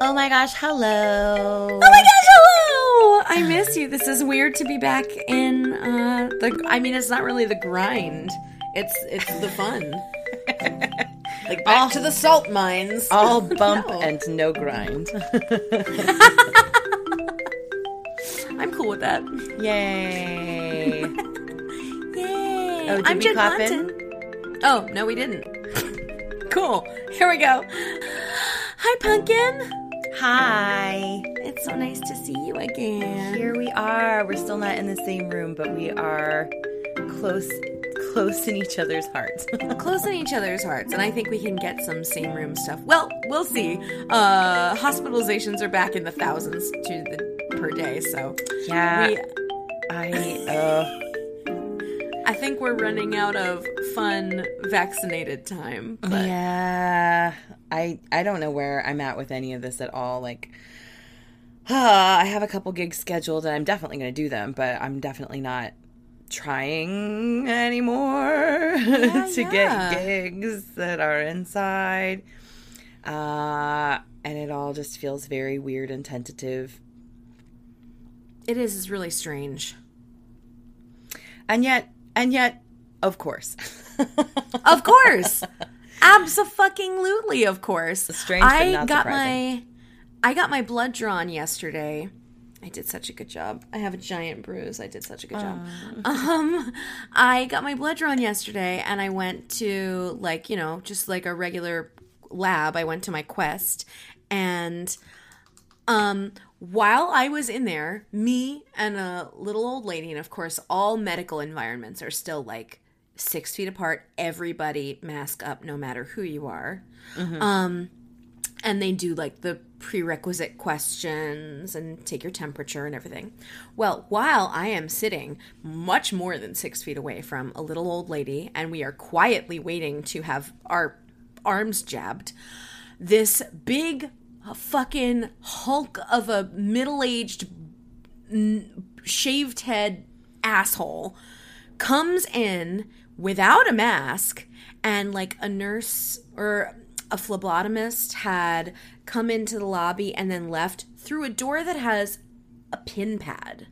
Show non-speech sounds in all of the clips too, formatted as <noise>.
Oh my gosh, hello. Oh my gosh, hello! I miss you. This is weird to be back in uh the I mean it's not really the grind. It's it's the fun. <laughs> like back All- to the salt mines. All <laughs> bump No. and no grind. <laughs> I'm cool with that. Yay. Yay. Oh, did I'm Jen clap in? Oh, no we didn't. cool. Here we go. Hi Pumpkin. Hi. It's so nice to see you again. Here we are. We're still not in the same room, but we are close close in each other's hearts. <laughs> close in each other's hearts and i think we can get some same room stuff well we'll see uh hospitalizations are back in the thousands to the per day so yeah. we, I uh i think we're running out of fun vaccinated time but yeah. I I don't know where I'm at with any of this at all. Like uh, <sighs> I have a couple gigs scheduled and I'm definitely going to do them, but I'm definitely not trying anymore <laughs> to yeah. get gigs that are inside. Uh and it all just feels very weird and tentative. it is it's really strange And yet and yet of course. of course <laughs> absolutely of course Strange, but i not got surprising. my i got my blood drawn yesterday I did such a good job. I have a giant bruise. I did such a good job. <laughs> Um, I got my blood drawn yesterday, and I went to like you know just like a regular lab. I went to my Quest, and um, while I was in there, me and a little old lady, and of course, all medical environments are still like six feet apart. Everybody mask up, no matter who you are. Um, and they do like the prerequisite questions and take your temperature and everything. Well, while I am sitting much more than six feet away from a little old lady, and we are quietly waiting to have our arms jabbed, this big fucking hulk of a middle aged shaved head asshole comes in without a mask and like a nurse or a phlebotomist had come into the lobby and then left through a door that has a pin pad.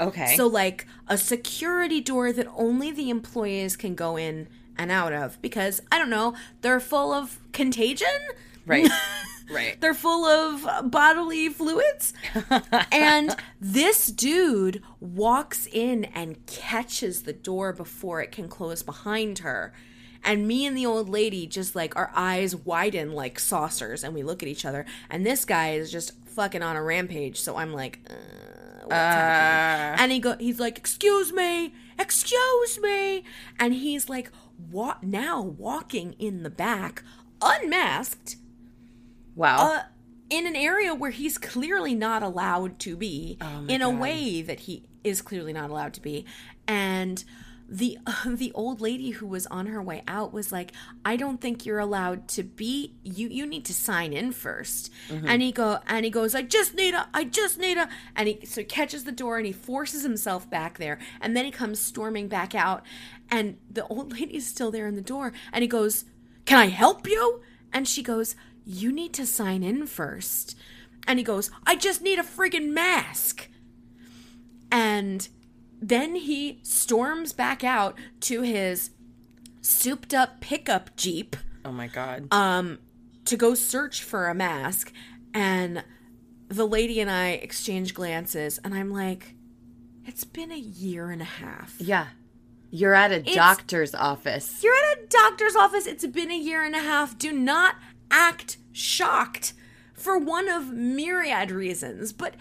Okay. So like a security door that only the employees can go in and out of because I don't know, they're full of contagion? right. <laughs> right. They're full of bodily fluids. <laughs> and this dude walks in and catches the door before it can close behind her. And me and the old lady just like our eyes widen like saucers and we look at each other. And this guy is just fucking on a rampage. So I'm like, uh, happening? And he go he's like, "Excuse me. Excuse me." And he's like what now walking in the back unmasked Wow. uh, in an area where he's clearly not allowed to be, my in a way that he is clearly not allowed to be, and the <laughs> the old lady who was on her way out was like, "I don't think you're allowed to be. You you need to sign in 1st And he go and he goes, "I just need a, I just need a," and he so he catches the door and he forces himself back there, and then he comes storming back out, and the old <laughs> lady is still there in the door, and he goes, "Can I help you?" And she goes, You need to sign in first. And he goes, I just need a friggin' mask. And then he storms back out to his souped up pickup Jeep oh my god. um, to go search for a mask. And the lady and I exchange glances, and I'm like, It's been a year and a half. yeah. You're at a doctor's office. You're at a doctor's office. It's been a year and a half. Do not act shocked for one of myriad reasons, but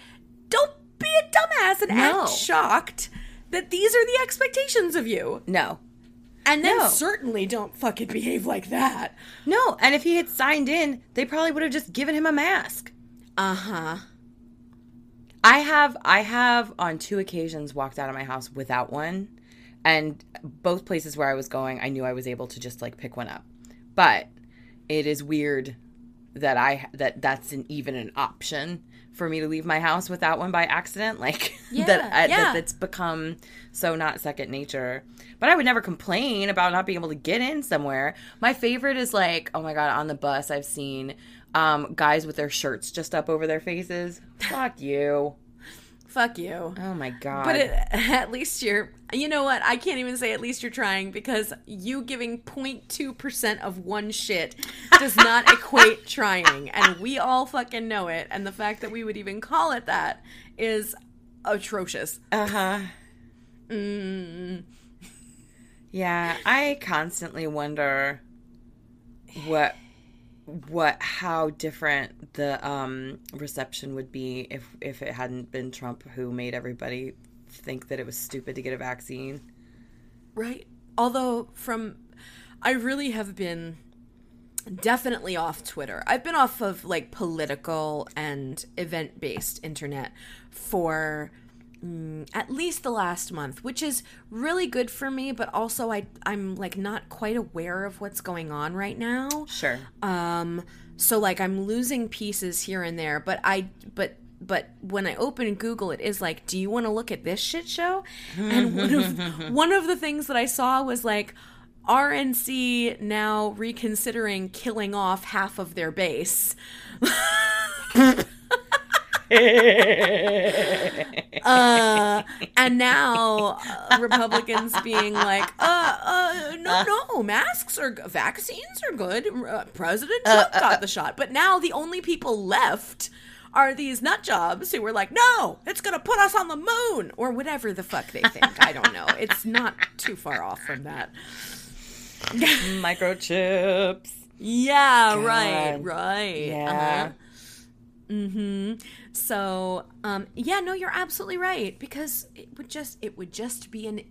don't be a dumbass and No. act shocked that these are the expectations of you. No. And then No. certainly don't fucking behave like that. No, and if he had signed in, they probably would have just given him a mask. Uh huh. I have I have on two occasions walked out of my house without one, and both places where I was going, I knew I was able to just like pick one up. But it is weird that I that that's an, even an option for me to leave my house without one by accident. <laughs> Like Yeah, that, I, yeah. that it's become so not second nature. But I would never complain about not being able to get in somewhere. My favorite is like, oh my god, on the bus I've seen um, guys with their shirts just up over their faces. Fuck you. Fuck you. Oh my god. But it, <laughs> at least you're, you know what? I can't even say at least you're trying because you giving 0.2% of one shit does not <laughs> equate trying. And we all fucking know it. And the fact that we would even call it that is atrocious. Uh huh. Mm. Yeah, I constantly wonder what what how different the um reception would be if if it hadn't been Trump who made everybody think that it was stupid to get a vaccine. Right. Although, from, I really have been definitely off Twitter. I've been off of like political and event based internet for mm, at least the last month, which is really good for me, but also I, I'm like not quite aware of what's going on right now. Sure. Um, so like I'm losing pieces here and there, but I but but when I open Google, it is like, do you want to look at this shit show? And one of <laughs> one of the things that I saw was like RNC now reconsidering killing off half of their base. <laughs> <laughs> uh, and now uh, Republicans being like, uh, uh, no, no, masks are g- vaccines are good. Uh, President Trump got the shot, but now the only people left are these nut jobs who were like, no, it's gonna put us on the moon or whatever the fuck they think. I don't know. It's not too far off from that. Microchips. <laughs> Yeah, right, right. Yeah. Uh-huh. Mm-hmm. So, um, yeah, no, you're absolutely right because it would just it would just be an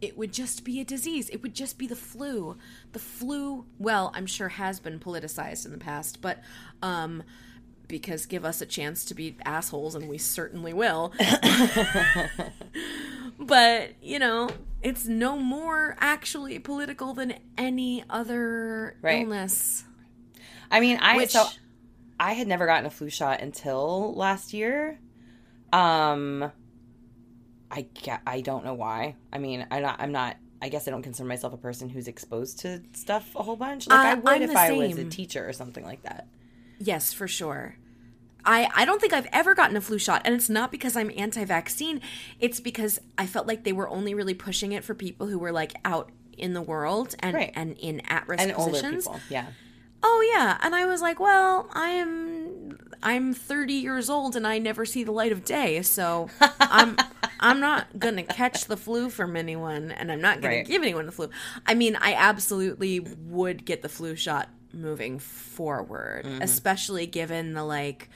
it would just be a disease. It would just be the flu. The flu, well, I'm sure has been politicized in the past, but um because give us a chance to be assholes and we certainly will. <laughs> but, you know, it's no more actually political than any other Right. illness. I mean, I Which so I had never gotten a flu shot until last year. Um I get, I don't know why. I mean, I'm not I'm not I guess I don't consider myself a person who's exposed to stuff a whole bunch. Like I Uh, would I'm if I was a teacher or something like that. Yes, for sure. I, I don't think I've ever gotten a flu shot, and it's not because I'm anti vaccine. It's because I felt like they were only really pushing it for people who were like out in the world and, Right. and in at risk positions. people. Yeah. Oh yeah, and I was like, well, I'm I'm 30 years old and I never see the light of day, so <laughs> I'm I'm not gonna catch the flu from anyone, and I'm not gonna Right. give anyone the flu. I mean, I absolutely would get the flu shot moving forward, especially given the like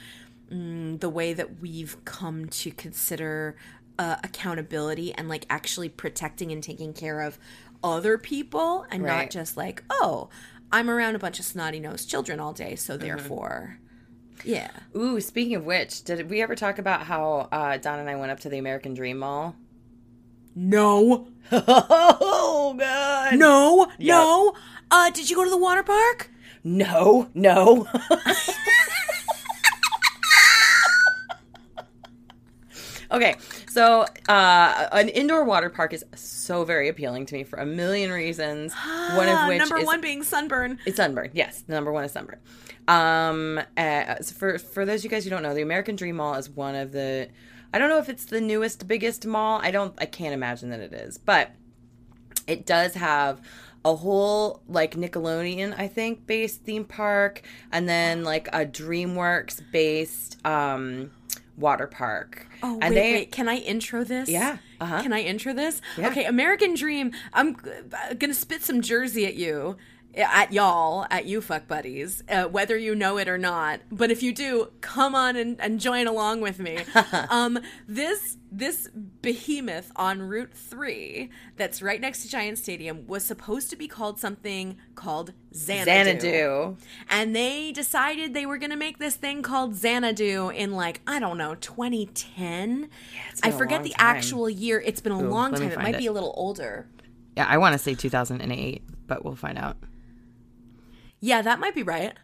mm, the way that we've come to consider uh, accountability and like actually protecting and taking care of other people and not just like oh i'm around a bunch of snotty nosed children all day so therefore yeah. Ooh, speaking of which, did we ever talk about how uh, Don and I went up to the American Dream Mall? no. <laughs> Oh god. no. No. Uh did you go to the water park? No, no. <laughs> <laughs> okay, so uh, an indoor water park is so very appealing to me for a million reasons. One of Ah, which number is one being sunburn it's sunburn. Yes, number one is sunburn. Um, uh, so for for those of you guys who don't know, the American Dream Mall is one of the. I don't know if it's the newest, biggest mall. I don't. I can't imagine that it is, but it does have a whole like Nickelodeon, I think, based theme park, and then like a DreamWorks based um water park. Oh and wait, they wait! Can I intro this? Yeah, uh-huh. Can I intro this? Yeah. Okay, American Dream. I'm g- gonna spit some Jersey at you, at y'all, at you fuck buddies, uh, whether you know it or not. But if you do, come on and, and join along with me. <laughs> um, this this behemoth on Route Three, that's right next to Giant Stadium, was supposed to be called something called Xanadu. Xanadu. And they decided they were going to make this thing called Xanadu in like, I don't know, 2010. it's I forget the time. actual year. It's been a long time. It might it. be a little older. Yeah, I want to say 2008, but we'll find out. Yeah, that might be right.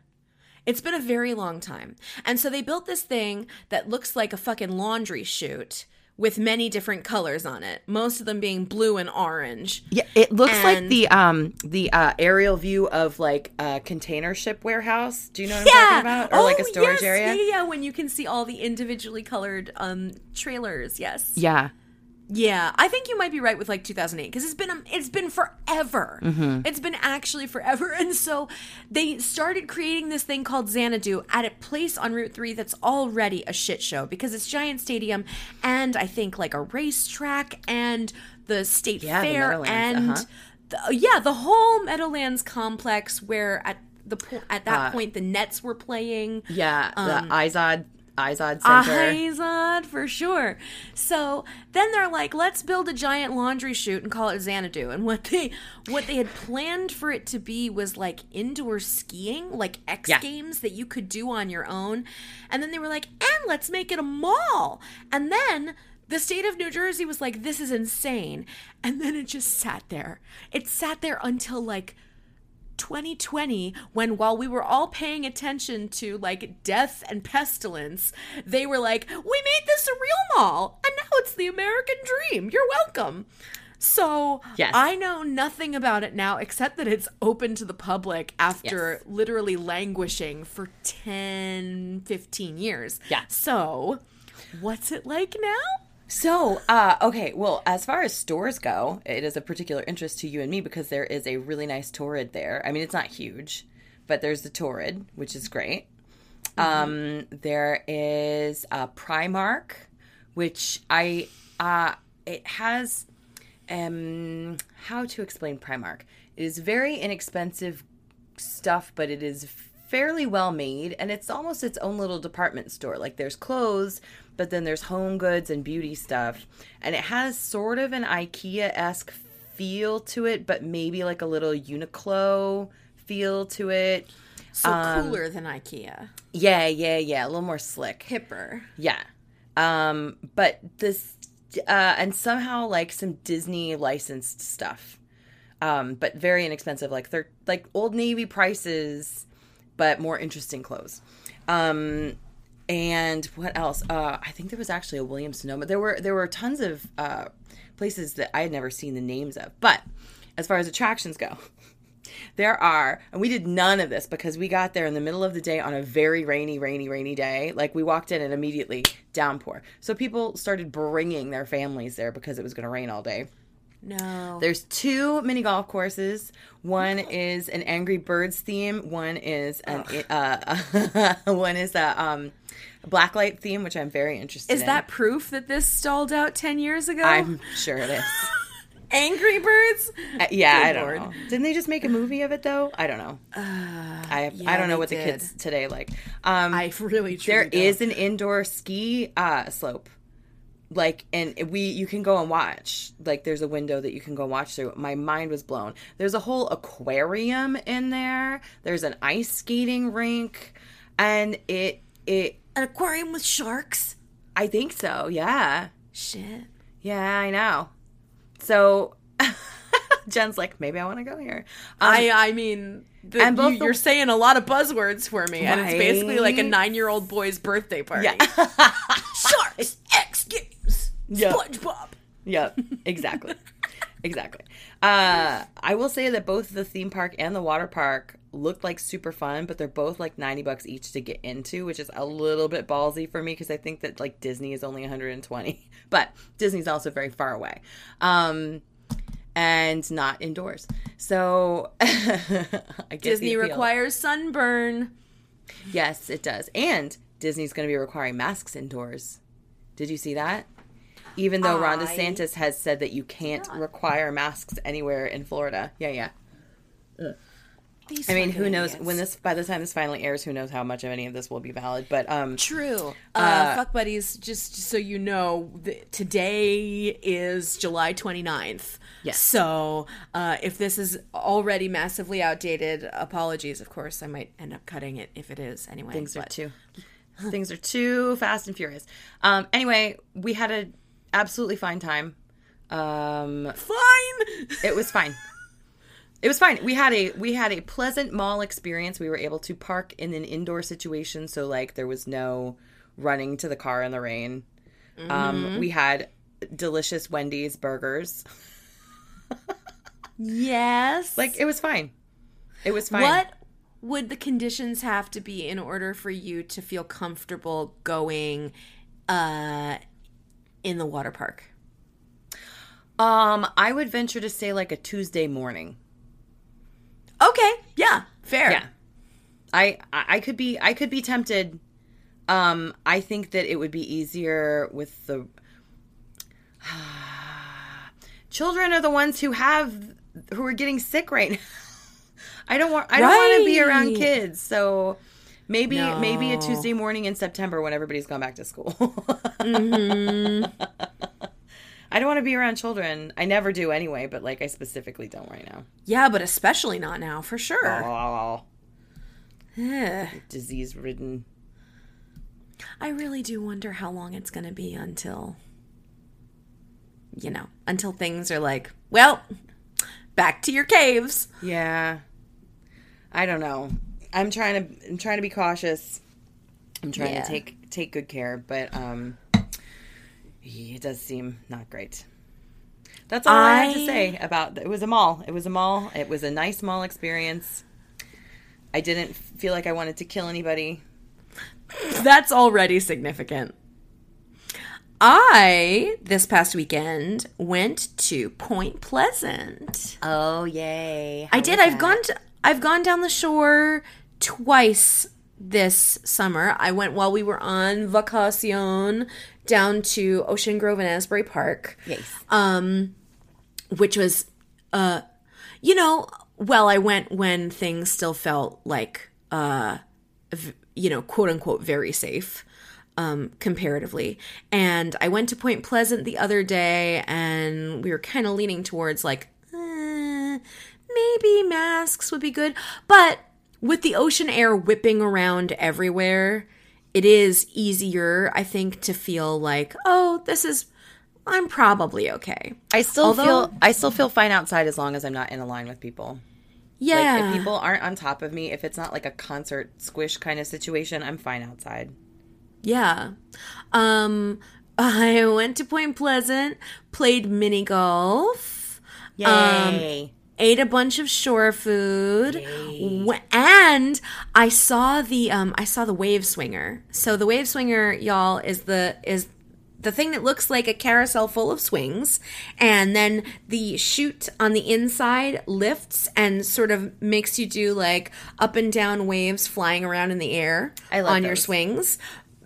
It's been a very long time. And so they built this thing that looks like a fucking laundry chute with many different colors on it, most of them being blue and orange. Yeah, it looks like the um the uh, aerial view of like a container ship warehouse. Do you know what I'm talking about? Or like a storage yes. area? Yeah, yeah, yeah, when you can see all the individually colored um trailers. Yes. Yeah. Yeah, I think you might be right with like 2008 because it's been um, it's been forever. It's been actually forever, <laughs> and so they started creating this thing called Xanadu at a place on Route Three that's already a shit show because it's Giant Stadium and I think like a racetrack and the state Yeah, fair Meadowlands, and uh-huh. the, yeah the whole Meadowlands complex where at the po- at that Uh, point the Nets were playing. Yeah. The Izod Izod <laughs> Center. Izod for sure. So then they're like, let's build a giant laundry chute and call it Xanadu. And what they what they had planned for it to be was like indoor skiing, like X Yeah. Games that you could do on your own. And then they were like, and let's make it a mall. And then the state of New Jersey was like, this is insane. And then it just sat there. It sat there until like 2020 when while we were all paying attention to like death and pestilence they were like we made this a real mall and now it's the american dream you're welcome so Yes. i know nothing about it now except that it's open to the public after Yes. literally languishing for 10 15 years Yeah. so what's it like now So, uh, okay, well, as far as stores go, it is a particular interest to you and me because there is a really nice Torrid there. I mean, it's not huge, but there's the Torrid, which is great. Um, there is uh, Primark, which I uh, it has um how to explain Primark. It is very inexpensive stuff, but it is fairly well made and it's almost its own little department store. Like there's clothes, but then there's home goods and beauty stuff. And it has sort of an IKEA esque feel to it, but maybe like a little Uniqlo feel to it. so Um, cooler than ikea Yeah, yeah, yeah. A little more slick. hipper Yeah. Um, but this uh and somehow like some Disney licensed stuff. Um, but very inexpensive, like they're like old navy prices, but more interesting clothes. Um and what else? Uh I think there was actually a Williams Sonoma. There were there were tons of uh places that I had never seen the names of. But as far as attractions go, <laughs> there are, and we did none of this because we got there in the middle of the day on a very rainy, rainy, rainy day. Like we walked in and immediately downpour. So people started bringing their families there because it was going to rain all day. No There's two mini golf courses. One is an Angry Birds theme. One is an uh, <laughs> one is a um, blacklight theme, which I'm very interested is in. that proof that this stalled out 10 years ago I'm sure it is. <laughs> Angry Birds? Uh, yeah, Good I don't Lord. know. Didn't they just make a movie of it though? I don't know. I yeah, I don't know what the kids today like. Um, I really there truly is an indoor ski uh, slope, like, and we you can go and watch. Like, there's a window that you can go watch through. My mind was blown. There's a whole aquarium in there. There's an ice skating rink, and it it an aquarium with sharks. I think so. Yeah, Shit. yeah, I know. So. <laughs> Jen's like, maybe I want to go here. Um, I I mean, the, and both you, you're saying a lot of buzzwords for me, and it's basically like a nine year old boy's birthday party. Yeah. <laughs> Sharks, <laughs> Yeah. SpongeBob. Yep, exactly. <laughs> exactly. Uh, I will say that both the theme park and the water park looked like super fun, but they're both like 90 bucks each to get into, which is a little bit ballsy for me because I think that like Disney is only 120, <laughs> but Disney's also very far away. Um, and not indoors. So <laughs> Disney requires sunburn. Yes, it does. And Disney's going to be requiring masks indoors. Did you see that? Even though Ron DeSantis has said that you can't require masks anywhere in Florida. Yeah, yeah. These I mean, who knows idiots. when this by the time this finally airs, who knows how much of any of this will be valid. But um True. Uh, fuck buddies, just so you know, th- today is July 29th. Yes. So uh, if this is already massively outdated, apologies. Of course, I might end up cutting it if it is anyway. things are too things are too fast and furious. Um anyway, we had a absolutely fine time. Um Fine. it was fine. It was fine. We had a we had a pleasant mall experience. We were able to park in an indoor situation, so like there was no running to the car in the rain. Um, we had delicious Wendy's burgers. <laughs> Yes. Like it was fine. It was fine. What would the conditions have to be in order for you to feel comfortable going uh in the water park? Um, I would venture to say like a Tuesday morning. Okay. Yeah. Fair. Yeah. I I could be I could be tempted. Um, I think that it would be easier with the <sighs> children are the ones who have who are getting sick right <laughs> now. I don't want I don't want to be around kids, so maybe maybe a Tuesday morning in September when everybody's gone back to school. <laughs> Mm-hmm. I don't want to be around children. I never do anyway, but like I specifically don't right now. Yeah, but especially not now, for sure. Oh, disease ridden. I really do wonder how long it's going to be until, you know, until things are like, well, back to your caves. Yeah. I don't know. I'm trying to I'm trying to be cautious. I'm trying Yeah. to take take good care, but um it does seem not great. That's all I, have to say about it was a mall. It was a mall. It was a nice mall experience. I didn't feel like I wanted to kill anybody. That's already significant. I, this past weekend, went to Point Pleasant. Oh yay. I did. I've gone to, I've gone down the shore twice this summer. I went while we were on vacacion down to Ocean Grove and Asbury Park. Yes. Um which was uh you know, well I went when things still felt like uh v- you know, quote unquote very safe um comparatively. And I went to Point Pleasant the other day and we were kind of leaning towards like eh, maybe masks would be good, but with the ocean air whipping around everywhere, it is easier, I think, to feel like, oh, this is, I'm probably okay. I still Although- feel I still feel fine outside as long as I'm not in a line with people. Yeah. Like if people aren't on top of me, if it's not like a concert squish kind of situation, I'm fine outside. yeah. Um, <laughs> I went to Point Pleasant, played mini golf. Yay. Ate a bunch of shore food. W- and i saw the um i saw the wave swinger. So the wave swinger y'all is the is the thing that looks like a carousel full of swings and then the chute on the inside lifts and sort of makes you do like up and down waves flying around in the air on your swings.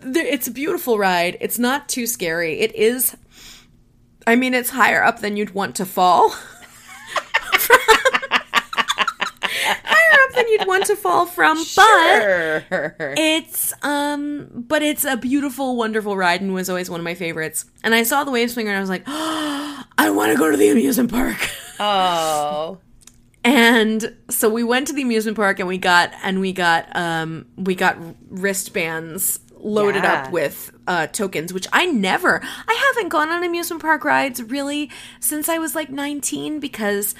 It's a beautiful ride. It's not too scary. It is i mean it's higher up than you'd want to fall <laughs> than you'd want to fall from, <laughs> but it's um but it's a beautiful, wonderful ride and was always one of my favorites. And I saw the wave swinger and I was like, oh, <gasps> I want to go to the amusement park. <laughs> oh. And so we went to the amusement park and we got and we got um we got wristbands loaded Yeah. up with uh tokens which I never I haven't gone on amusement park rides really since I was like 19 because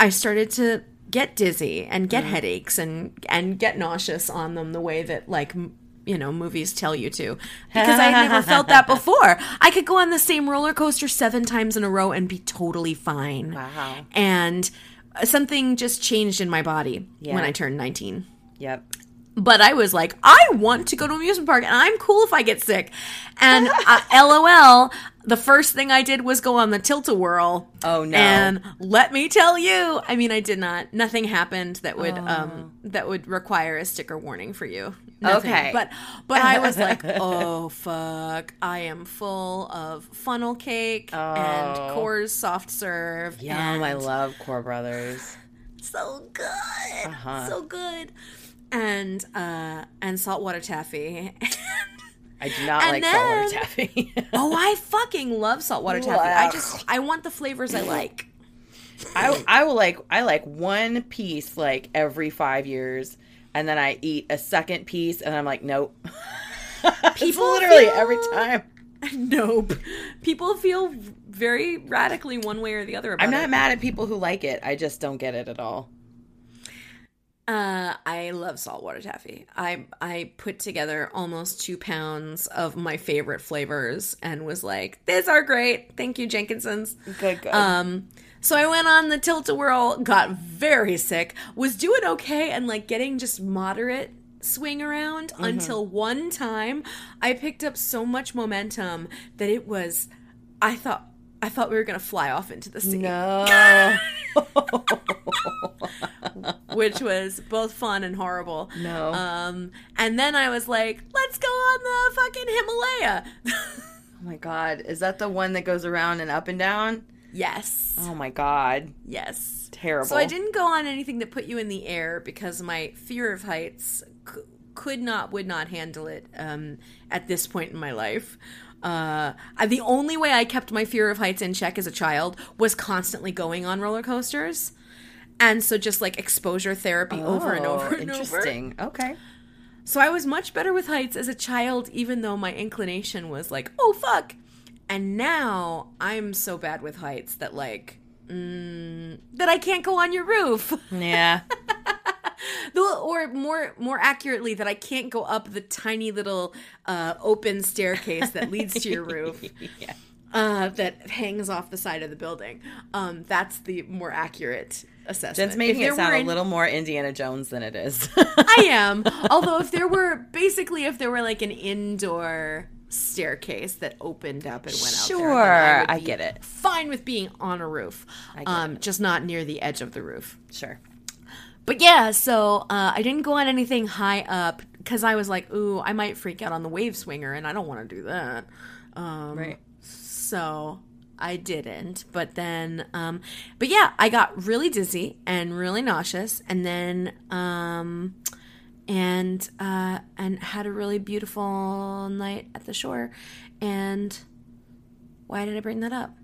I started to get dizzy and get mm. headaches and and get nauseous on them the way that like you know movies tell you to because I had never felt that <laughs> before. I could go on the same roller coaster 7 times in a row and be totally fine Wow. and uh, something just changed in my body Yeah. when I turned 19. Yep. But I was like, I want to go to amusement park, and I'm cool if I get sick. And uh, <laughs> LOL, the first thing I did was go on the tilt a whirl. Oh, no. And let me tell you, I mean, I did not. Nothing happened that would um that would require a sticker warning for you. Nothing. Okay. But but I was like, <laughs> oh fuck, I am full of funnel cake and Oh. Kohr's soft serve. Yum, I love Kohr Brothers. <sighs> so good, Uh-huh. so good, and uh, and saltwater taffy. <laughs> I do not And like then- saltwater taffy. <laughs> oh, I fucking love saltwater taffy. I just I want the flavors I like. I I will like I like one piece like every five years, and then I eat a second piece, and I'm like, nope. <laughs> People literally feel- every time. nope. People feel very radically one way or the other about I'm not it. mad at people who like it. I just don't get it at all. Uh, I love saltwater taffy. I I put together almost two pounds of my favorite flavors and was like, "These are great. Thank you, Jenkinsons." Good, good. Um, so I went on the tilt a whirl, got very sick, was doing okay, and like getting just moderate swing around until one time I picked up so much momentum that it was, I thought. I thought we were gonna fly off into the sea, no. <laughs> which was both fun and horrible. No. Um, and then I was like, "Let's go on the fucking Himalaya." oh my god. Is that the one that goes around and up and down? yes, Oh my god. yes. Terrible. So I didn't go on anything that put you in the air because my fear of heights c- could not, would not handle it um, at this point in my life. Uh, I- the only way I kept my fear of heights in check as a child was constantly going on roller coasters. And so just like exposure therapy over and Oh, over and over. Interesting. Okay. So I was much better with heights as a child, even though my inclination was like, oh, fuck. And now I'm so bad with heights that, like, mm, that I can't go on your roof. Yeah. <laughs> Or more more accurately, that I can't go up the tiny little uh, open staircase that leads to your roof. <laughs> yeah. Uh, that hangs off the side of the building. Um, that's the more accurate assessment. Jen's making it sound were a little more Indiana Jones than it is. <laughs> I am. <laughs> Although if there were basically if there were like an indoor staircase that opened up and went out there, then Sure, would I get it. Fine with being on a roof, get um, just not near the edge of the roof. sure. But yeah, so uh, I didn't go on anything high up because I was like, ooh, I might freak out on the wave swinger, and I don't want to do that. Um, Right. so I didn't. But then, um, but yeah, I got really dizzy and really nauseous, and then, um, and uh, and had a really beautiful night at the shore. And why did I bring that up?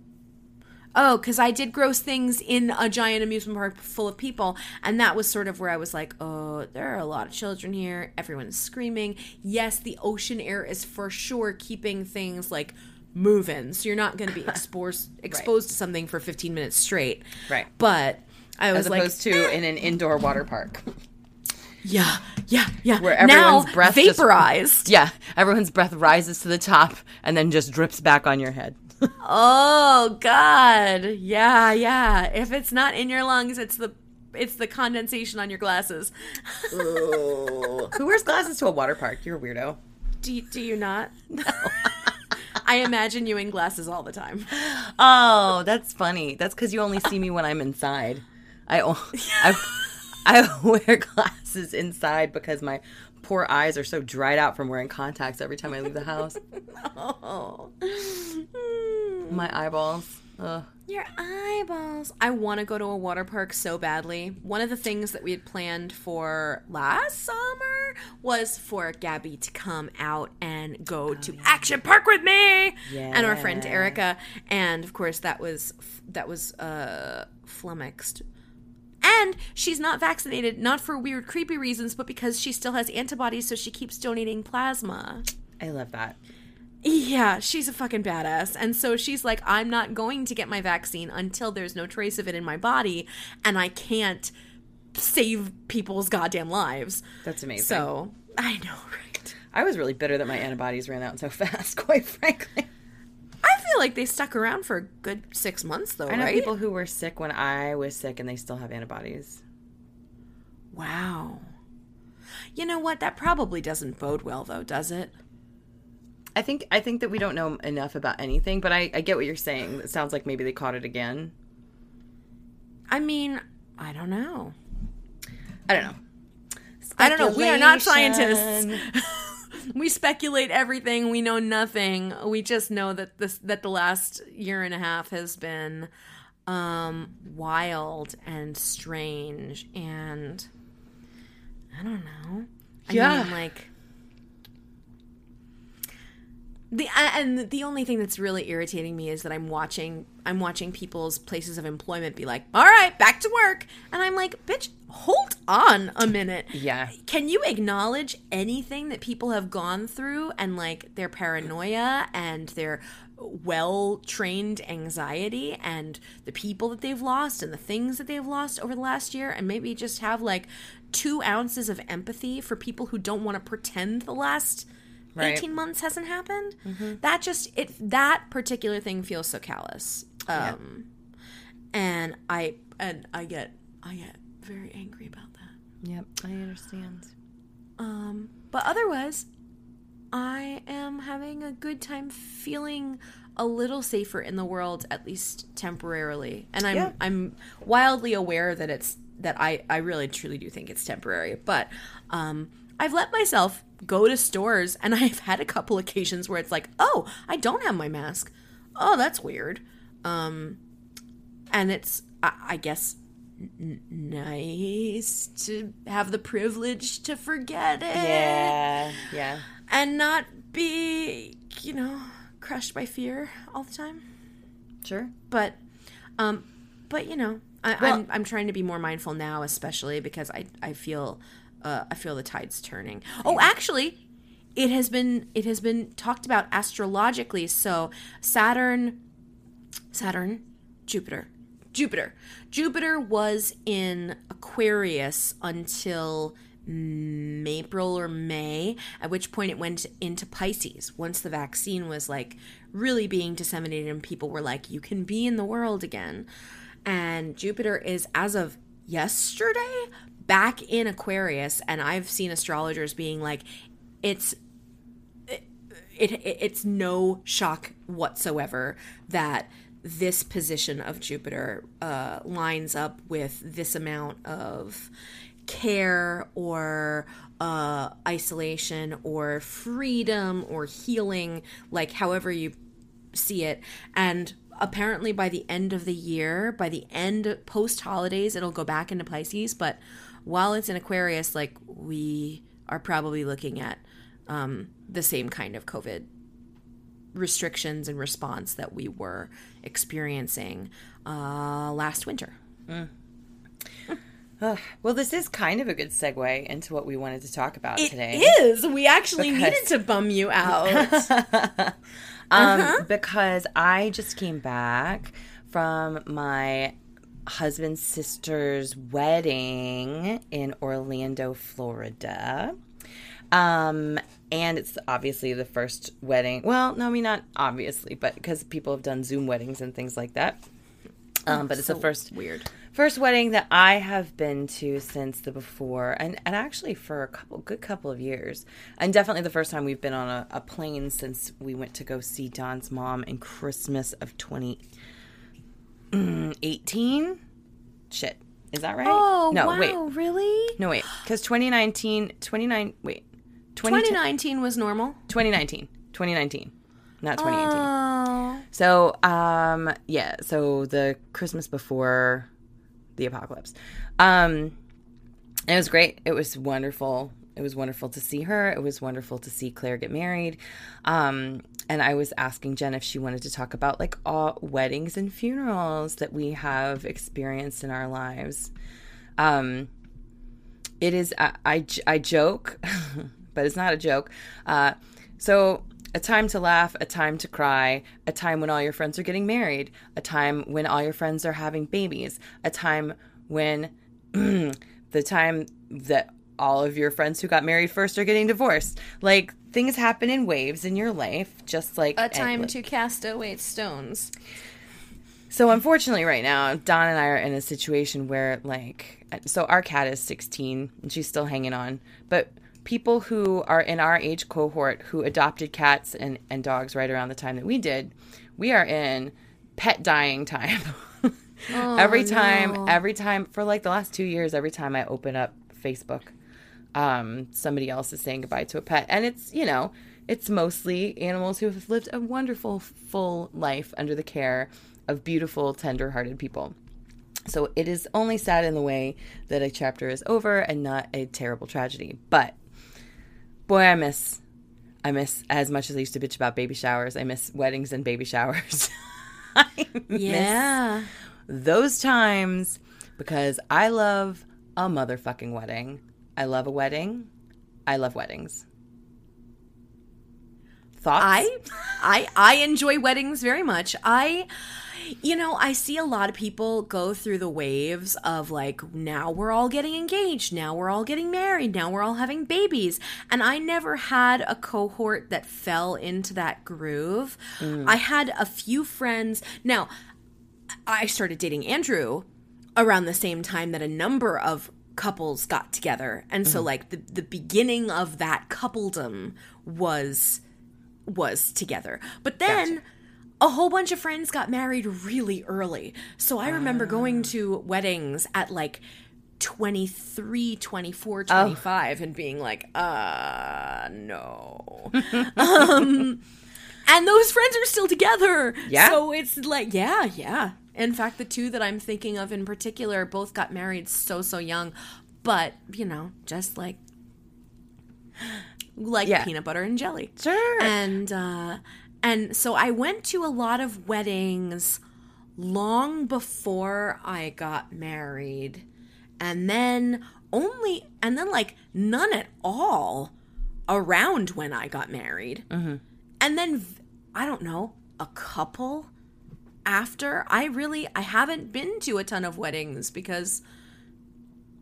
Oh, because I did gross things in a giant amusement park full of people. And that was sort of where I was like, oh, there are a lot of children here. Everyone's screaming. Yes, the ocean air is for sure keeping things like moving. So you're not going to be <laughs> exposed exposed to something for 15 minutes straight. Right. But I was As like, opposed to ah. in an indoor water park. yeah, yeah, yeah. Where now, everyone's breath just- vaporized. yeah. Everyone's breath rises to the top and then just drips back on your head. Oh God, yeah, yeah. If it's not in your lungs, it's the it's the condensation on your glasses. Who wears glasses to a water park? You're a weirdo. Do you, do you not? I imagine you in glasses all the time. Oh, that's funny. That's because you only see me when I'm inside. I I wear glasses inside because my poor eyes are so dried out from wearing contacts every time I leave the house. <laughs> Oh. My eyeballs. Ugh. Your eyeballs. I want to go to a water park so badly. One of the things that we had planned for last summer was for Gabby to come out and go to Action Park with me and our friend Erica. And of course, that was that was uh, flummoxed. And she's not vaccinated, not for weird, creepy reasons, but because she still has antibodies, so she keeps donating plasma. I love that. Yeah, she's a fucking badass. And so she's like, I'm not going to get my vaccine until there's no trace of it in my body and I can't save people's goddamn lives. That's amazing. So, I know, <laughs> right? I was really bitter that my antibodies ran out so <laughs> fast, quite frankly. I feel like they stuck around for a good six months, though, I know right? people who were sick when I was sick and they still have antibodies. wow. You know what? That probably doesn't bode well, though, does it? I think I think that we don't know enough about anything, but I, I get what you're saying. It sounds like maybe they caught it again. I mean, I don't know. I don't know. I don't know. We are not scientists. <laughs> <laughs> we speculate everything. We know nothing. We just know that this that the last year and a half has been um wild and strange and I don't know. I Yeah. mean like the and the only thing that's really irritating me is that I'm watching I'm watching people's places of employment be like, "All right, back to work." And I'm like, "Bitch, hold on a minute. Yeah. Can you acknowledge anything that people have gone through and like their paranoia and their well trained anxiety and the people that they've lost and the things that they've lost over the last year and maybe just have like two ounces of empathy for people who don't want to pretend the last Right. 18 months hasn't happened that just it that particular thing feels so callous um and i and i get i get very angry about that. Yep, I understand. um but otherwise i am having a good time feeling a little safer in the world at least temporarily. And i'm Yeah. i'm wildly aware that it's that i i really truly do think it's temporary. But um i've let myself go to stores and <laughs> i've had a couple occasions where it's like oh i don't have my mask. Oh that's weird. Um and it's i, I guess nice to have the privilege to forget it Yeah, yeah. and not be you know crushed by fear all the time Sure. but um but you know I, Well- I'm I'm trying to be more mindful now, especially because I I feel uh, I feel the tides turning. Oh, actually, it has been it has been talked about astrologically. So Saturn, Saturn, Jupiter, Jupiter, Jupiter was in Aquarius until April or May, at which point it went into Pisces. Once the vaccine was like really being disseminated and people were like, you can be in the world again. And Jupiter is, as of yesterday, back in Aquarius. And I've seen astrologers being like, it's it, it it's no shock whatsoever that this position of Jupiter uh, lines up with this amount of care or uh, isolation or freedom or healing, like however you see it. And apparently, by the end of the year, by the end post holidays, it'll go back into Pisces. But while it's in Aquarius, like we are probably looking at um, the same kind of COVID restrictions and response that we were experiencing uh, last winter. Ugh. Well, this is kind of a good segue into what we wanted to talk about It today. is. We actually Because- needed to bum you out. <laughs> um, Uh-huh. because I just came back from my husband's sister's wedding in Orlando, Florida. Um, and it's obviously the first wedding. Well, no, I mean not obviously, but because people have done Zoom weddings and things like that. Um, but it's the first weird. first wedding that I have been to since the before, and, and actually for a couple good couple of years, and definitely the first time we've been on a, a plane since we went to go see Don's mom in Christmas of twenty eighteen. Shit, is that right? Oh, no, wow, wait, really? no, wait, because 2019, 29, wait, 20, 2019 was normal. 2019, 2019, not 2018. Oh. So, um, yeah, so the Christmas before the apocalypse. Um, it was great. It was wonderful. It was wonderful to see her. It was wonderful to see Claire get married. Um, and I was asking Jen if she wanted to talk about like all weddings and funerals that we have experienced in our lives. Um, it is, I, I, I joke, <laughs> but it's not a joke. Uh, so a time to laugh, a time to cry, a time when all your friends are getting married, a time when all your friends are having babies, a time when <clears throat> the time that all of your friends who got married first are getting divorced. Like things happen in waves in your life, just like A time to cast away stones. so unfortunately, right now, Don and I are in a situation where, like, so our cat is 16 and she's still hanging on, but people who are in our age cohort who adopted cats and, and dogs right around the time that we did, we are in pet dying time. <laughs> every time, every time for like the last two years, every time I open up Facebook, um, somebody else is saying goodbye to a pet, and it's you know, it's mostly animals who have lived a wonderful, full life under the care of beautiful, tender-hearted people. So it is only sad in the way that a chapter is over and not a terrible tragedy. But boy, I miss, I miss as much as I used to bitch about baby showers. I miss weddings and baby showers. <laughs> I miss Yeah. those times because I love a motherfucking wedding. I love a wedding. I love weddings. Thoughts? I I I enjoy weddings very much. I you know, I see a lot of people go through the waves of like now we're all getting engaged, now we're all getting married, now we're all having babies. And I never had a cohort that fell into that groove. Mm. I had a few friends. Now, I started dating Andrew around the same time that a number of couples got together. And so mm-hmm. like the the beginning of that coupledom was was together. But then a whole bunch of friends got married really early. So I remember going to weddings at like 23, 24, 25 and being like, uh, no. <laughs> um, and those friends are still together. Yeah. So it's like, yeah, yeah. In fact, the two that I'm thinking of in particular both got married so, so young. But, you know, just like, like Yeah. peanut butter and jelly Sure. and uh and so I went to a lot of weddings long before I got married. And then only and then like none at all around when I got married. Mm-hmm. And then I don't know a couple after I really I haven't been to a ton of weddings because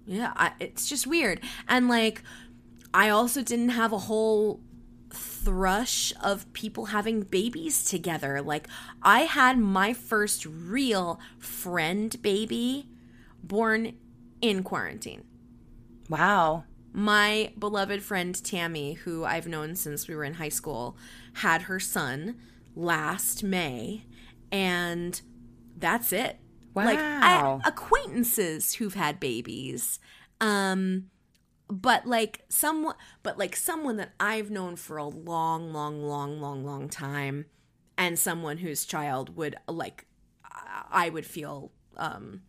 yeah I, it's just weird. And like I also didn't have a whole thrush of people having babies together. Like, I had my first real friend baby born in quarantine. wow. My beloved friend Tammy, who I've known since we were in high school, had her son last May, and that's it. Like I, Wow. acquaintances who've had babies. Um but like someone but like someone that I've known for a long long long long long time and someone whose child would like I would feel um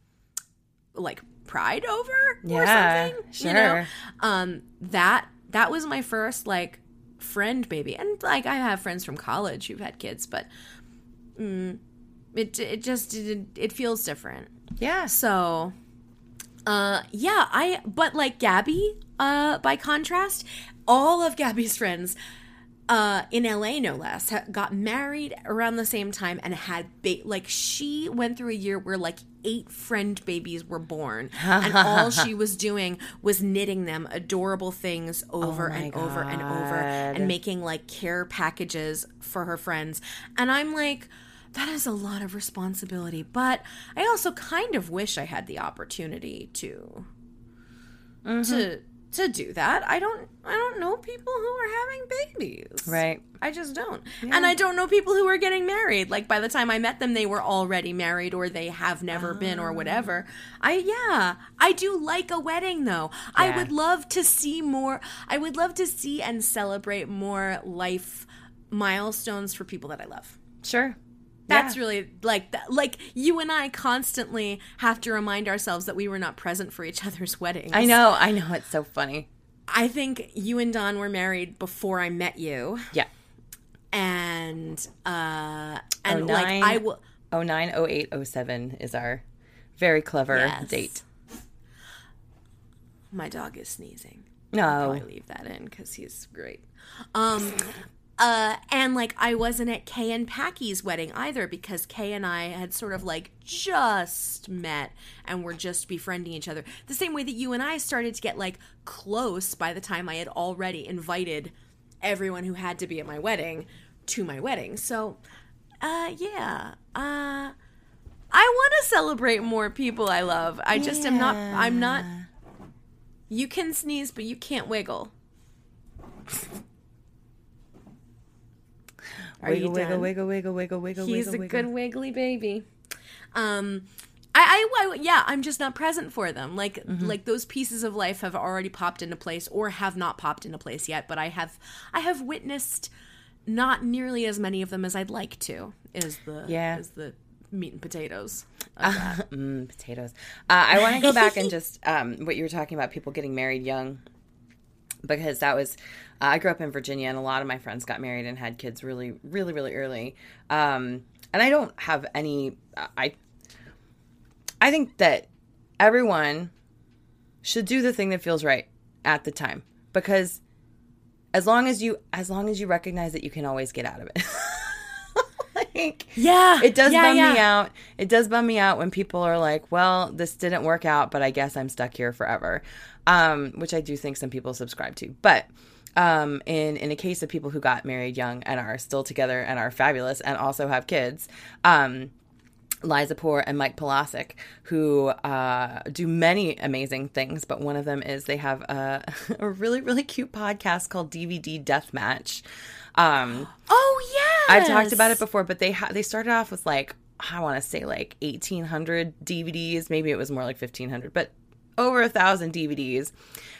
like pride over or Yeah, something you know sure. um that that was my first like friend baby and like I have friends from college who've had kids but mm, it it just it, it feels different Yeah. so, uh, yeah, I, but like Gabby, uh, by contrast, all of Gabby's friends, uh, in LA, no less, ha- got married around the same time and had, ba- like, she went through a year where like eight friend babies were born. and all she <laughs> was doing was knitting them adorable things over my and over and over and making like care packages for her friends. And I'm like, that is a lot of responsibility, but I also kind of wish I had the opportunity to to mm-hmm. to do that. I don't I don't know people who are having babies. Right. I just don't. And I don't know people who are getting married. Like by the time I met them they were already married or they have never been or whatever. Ah. I yeah, I do like a wedding though. I would love to see more I would love to see and celebrate more life milestones for people that I love. Sure. That's Yeah. really like that. Like you and I constantly have to remind ourselves that we were not present for each other's <laughs> weddings. I know. I know. It's so funny. I think you and Don were married before I met you, Yeah. and uh, and Oh, like nine. I will. 090807 is our very clever Yes. date. My dog is sneezing. No. Probably leave that in because he's great. Um, uh, and like I wasn't at Kay and Packy's wedding either because Kay and I had sort of like just met and were just befriending each other. The same way that you and I started to get like close by the time I had already invited everyone who had to be at my wedding to my wedding. So, uh, yeah, uh. I want to celebrate more people I love. I just am not. I'm not. You can sneeze, but you can't wiggle. <laughs> Are Wiggle, you wiggle, done? wiggle, wiggle, wiggle, wiggle, He's wiggle, a wiggle. good wiggly baby. Um, I, I, I- yeah, I'm just not present for them. Like, Mm-hmm. like those pieces of life have already popped into place, or have not popped into place yet. But I have, I have witnessed not nearly as many of them as I'd like to. Is the Yeah. is the meat and potatoes. that. <laughs> Mm, potatoes. Uh, I want to go back and <laughs> just um, what you were talking about people getting married young, because that was uh, I grew up in Virginia and a lot of my friends got married and had kids really, really, really early. Um, and I don't have any. I I think that everyone should do the thing that feels right at the time because as long as you as long as you recognize that you can always get out of it. <laughs> like Yeah. it does yeah, bum yeah. me out. It does bum me out when people are like, "Well, this didn't work out, but I guess I'm stuck here forever," um, which I do think some people subscribe to. But um, in in a case of people who got married young and are still together and are fabulous and also have kids, um, Liza Poor and Mike Polasic, who uh, do many amazing things, but one of them is they have a, <laughs> a really, really cute podcast called DVD Deathmatch. Um, Oh yeah, I've talked about it before, but they ha- they started off with like I want to say like eighteen hundred DVDs, maybe it was more like fifteen hundred, but over a thousand DVDs,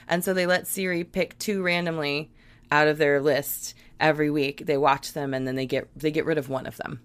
and so they let Siri pick two randomly out of their list every week. They watch them and then they get they get rid of one of them.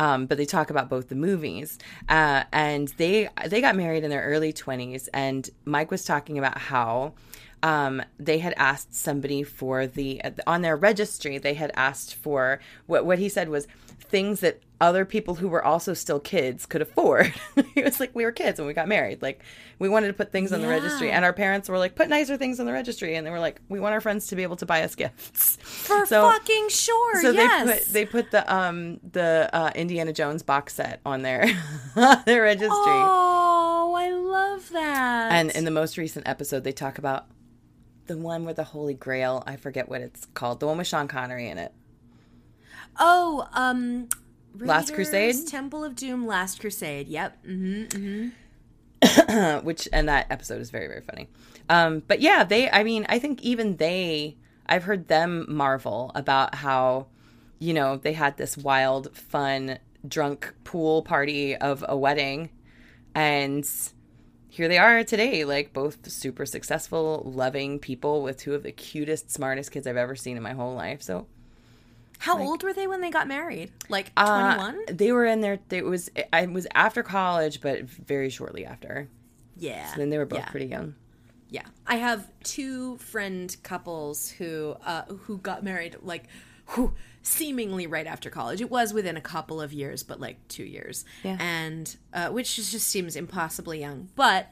Um, but they talk about both the movies, uh, and they they got married in their early twenties. And Mike was talking about how um, they had asked somebody for the on their registry. They had asked for what what he said was things that other people who were also still kids could afford. <laughs> it was like, we were kids when we got married. Like we wanted to put things on the registry, and our parents were like, put nicer things on the registry, and they were like, we want our friends to be able to buy us gifts <laughs> For So- fucking sure. so yes. they put they put the um the uh, Indiana Jones box set on their <laughs> their registry. Oh, I love that. And in the most recent episode, they talk about the one with the Holy Grail. I forget what it's called. The one with Sean Connery in it. oh, um, Last Crusade? Temple of Doom, Last Crusade. Yep. hmm uh, <clears throat> which and that episode is very very funny. Um, but yeah, they. I mean, I think even they. I've heard them marvel about how, you know, they had this wild, fun, drunk pool party of a wedding, and here they are today, like both super successful, loving people with two of the cutest, smartest kids I've ever seen in my whole life. So How old were they when they got married? Like uh, 21? they were in there. It was I was after college, but very shortly after. yeah. Then they were both yeah. pretty young. Yeah, I have two friend couples who uh, who got married like who seemingly right after college. It was within a couple of years, but like two years, Yeah. and uh, which just just seems impossibly young. But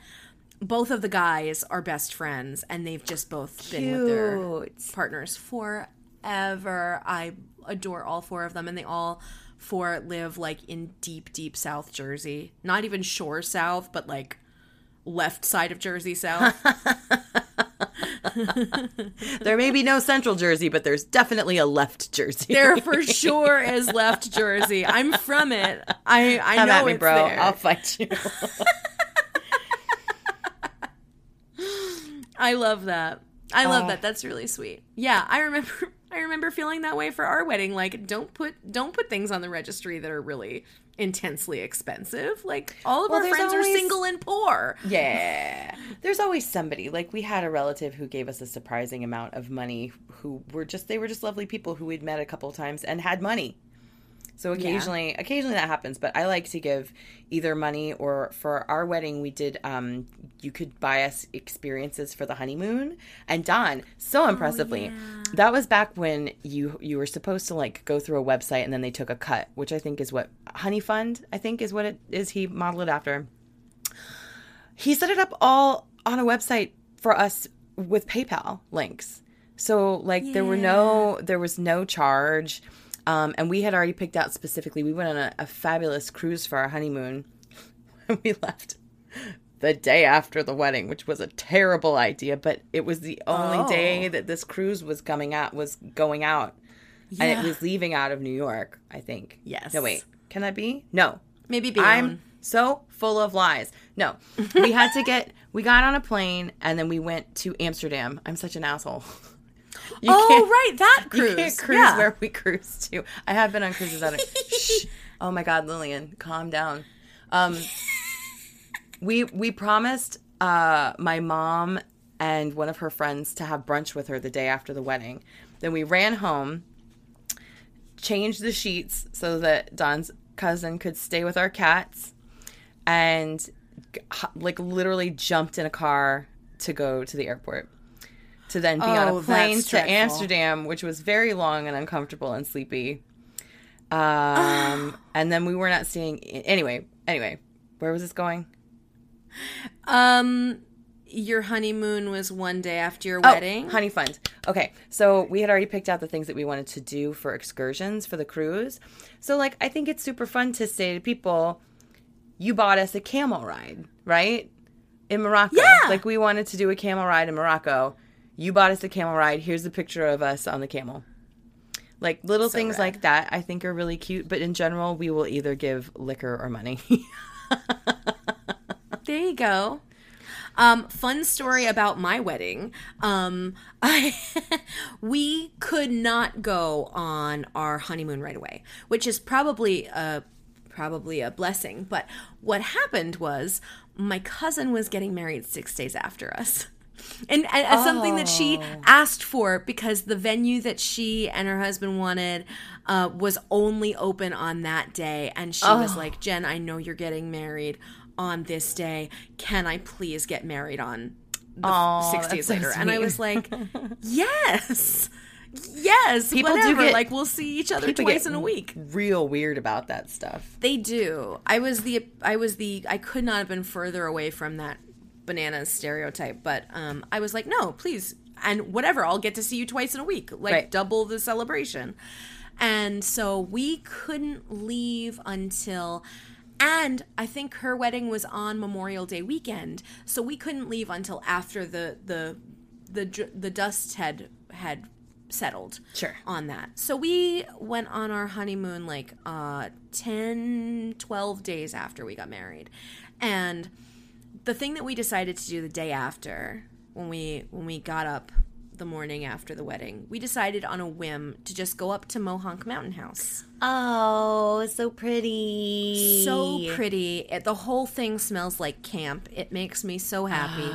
both of the guys are best friends, and they've just both been with their partners forever. I adore all four of them, and they all four live like in deep, deep South Jersey. Not even shore South, but like left side of Jersey South. <laughs> <laughs> There may be no central Jersey, but there's definitely a left Jersey. there for <laughs> sure is left Jersey. I'm from it. I I Come know at me, bro. there. I'll fight you. <laughs> I love that. I love Oh. that. That's really sweet. Yeah, I remember. I remember feeling that way for our wedding. Like, don't put don't put things on the registry that are really intensely expensive. Like, all of Well, our friends always- are single and poor. yeah. There's always somebody. Like we had a relative who gave us a surprising amount of money who were just they were just lovely people who we'd met a couple of times and had money. So occasionally occasionally that happens, but I like to give either money or for our wedding we did um you could buy us experiences for the honeymoon and Don so impressively that was back when you you were supposed to like go through a website and then they took a cut, which I think is what Honey Fund I think is what it is he modeled it after. He set it up all on a website for us with PayPal links. So like there were no there was no charge. Um, and we had already picked out specifically. We went on a, a fabulous cruise for our honeymoon. <laughs> we left the day after the wedding, which was a terrible idea, but it was the only Oh. day that this cruise was coming out was going out, and it was leaving out of New York. I think. Yes. No, wait. Can that be? No. Maybe Bayonne. I'm so full of lies. No, <laughs> we had to get. We got on a plane and then we went to Amsterdam. I'm such an asshole. <laughs> You oh, right, that <laughs> You cruise. can't cruise yeah. where we cruise to. I have been on cruises out of. <laughs> Shh. Oh my God, Lillian, calm down. Um, we we promised uh, my mom and one of her friends to have brunch with her the day after the wedding. Then we ran home, changed the sheets so that Don's cousin could stay with our cats, and like literally jumped in a car to go to the airport. To then be on Oh, a plane to dreadful. Amsterdam, which was very long and uncomfortable and sleepy. Um, <sighs> and then we were not seeing anyway. Anyway, where was this going? Um, your honeymoon was one day after your Oh, wedding. honey fund. Okay, so we had already picked out the things that we wanted to do for excursions for the cruise. So, like, I think it's super fun to say to people, "You bought us a camel ride, right? In Morocco. Yeah. Like, we wanted to do a camel ride in Morocco. You bought us a camel ride. Here's a picture of us on the camel." Like little So things rad. like that, I think are really cute. But in general, we will either give liquor or money. <laughs> There you go. Um, fun story about my wedding. Um, <laughs> I we could not go on our honeymoon right away, which is probably a probably a blessing. But what happened was my cousin was getting married six days after us. And, and as something that she asked for because the venue that she and her husband wanted uh, was only open on that day. And she was like, Jen, I know you're getting married on this day. Can I please get married on the Aw, six days so later? And I was like, <laughs> yes. Yes, People do whatever. get- like we'll see each other twice in a week. Real weird about that stuff. They do. I was the I was the I could not have been further away from that bananas stereotype, but um I was like, "No, please." And whatever, I'll get to see you twice in a week, like Right. double the celebration. And so we couldn't leave until and I think her wedding was on Memorial Day weekend, so we couldn't leave until after the the the the dust had had settled Sure. on that. So we went on our honeymoon like uh 10 12 days after we got married. And the thing that we decided to do the day after when we when we got up the morning after the wedding, we decided on a whim to just go up to Mohonk Mountain House. Oh, so pretty. So pretty. It, the whole thing smells like camp. It makes me so happy.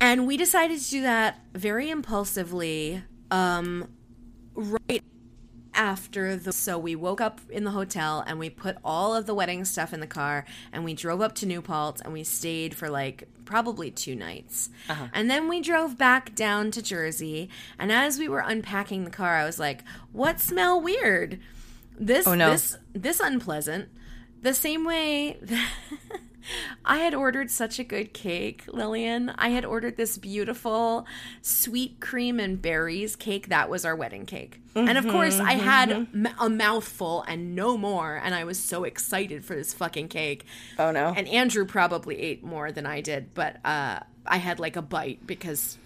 and we decided to do that very impulsively um, right after the so we woke up in the hotel and we put all of the wedding stuff in the car and we drove up to New Paltz and we stayed for like probably two nights. Uh-huh. And then we drove back down to Jersey and as we were unpacking the car I was like, "What smell weird?" This Oh, no. this this unpleasant. The same way <laughs> I had ordered such a good cake, Lillian. I had ordered this beautiful sweet cream and berries cake. That was our wedding cake. and of course, I had a mouthful and no more. And I was so excited for this fucking cake. Oh no. And Andrew probably ate more than I did, but uh, I had like a bite because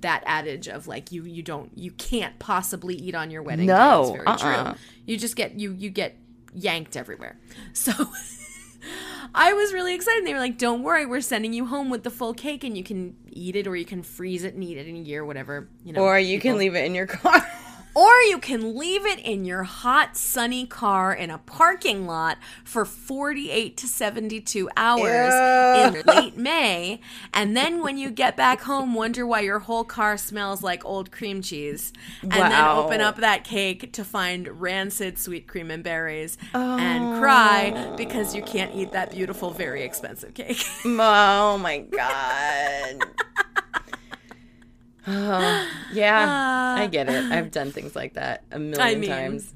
that adage of like you you don't you can't possibly eat on your wedding day No, very uh-uh. true. You just get you you get yanked everywhere. So <laughs> I was really excited. They were like, "Don't worry, we're sending you home with the full cake, and you can eat it, or you can freeze it and eat it in a year, whatever you know." or you can leave it in your car. <laughs> or you can leave it in your hot, sunny car in a parking lot for 48 to 72 hours in late May. And then when you get back home, wonder why your whole car smells like old cream cheese. And then open up that cake to find rancid sweet cream and berries and oh. cry because you can't eat that beautiful, very expensive cake. oh my god. Oh, yeah, I get it. I've done things like that a million I mean, times.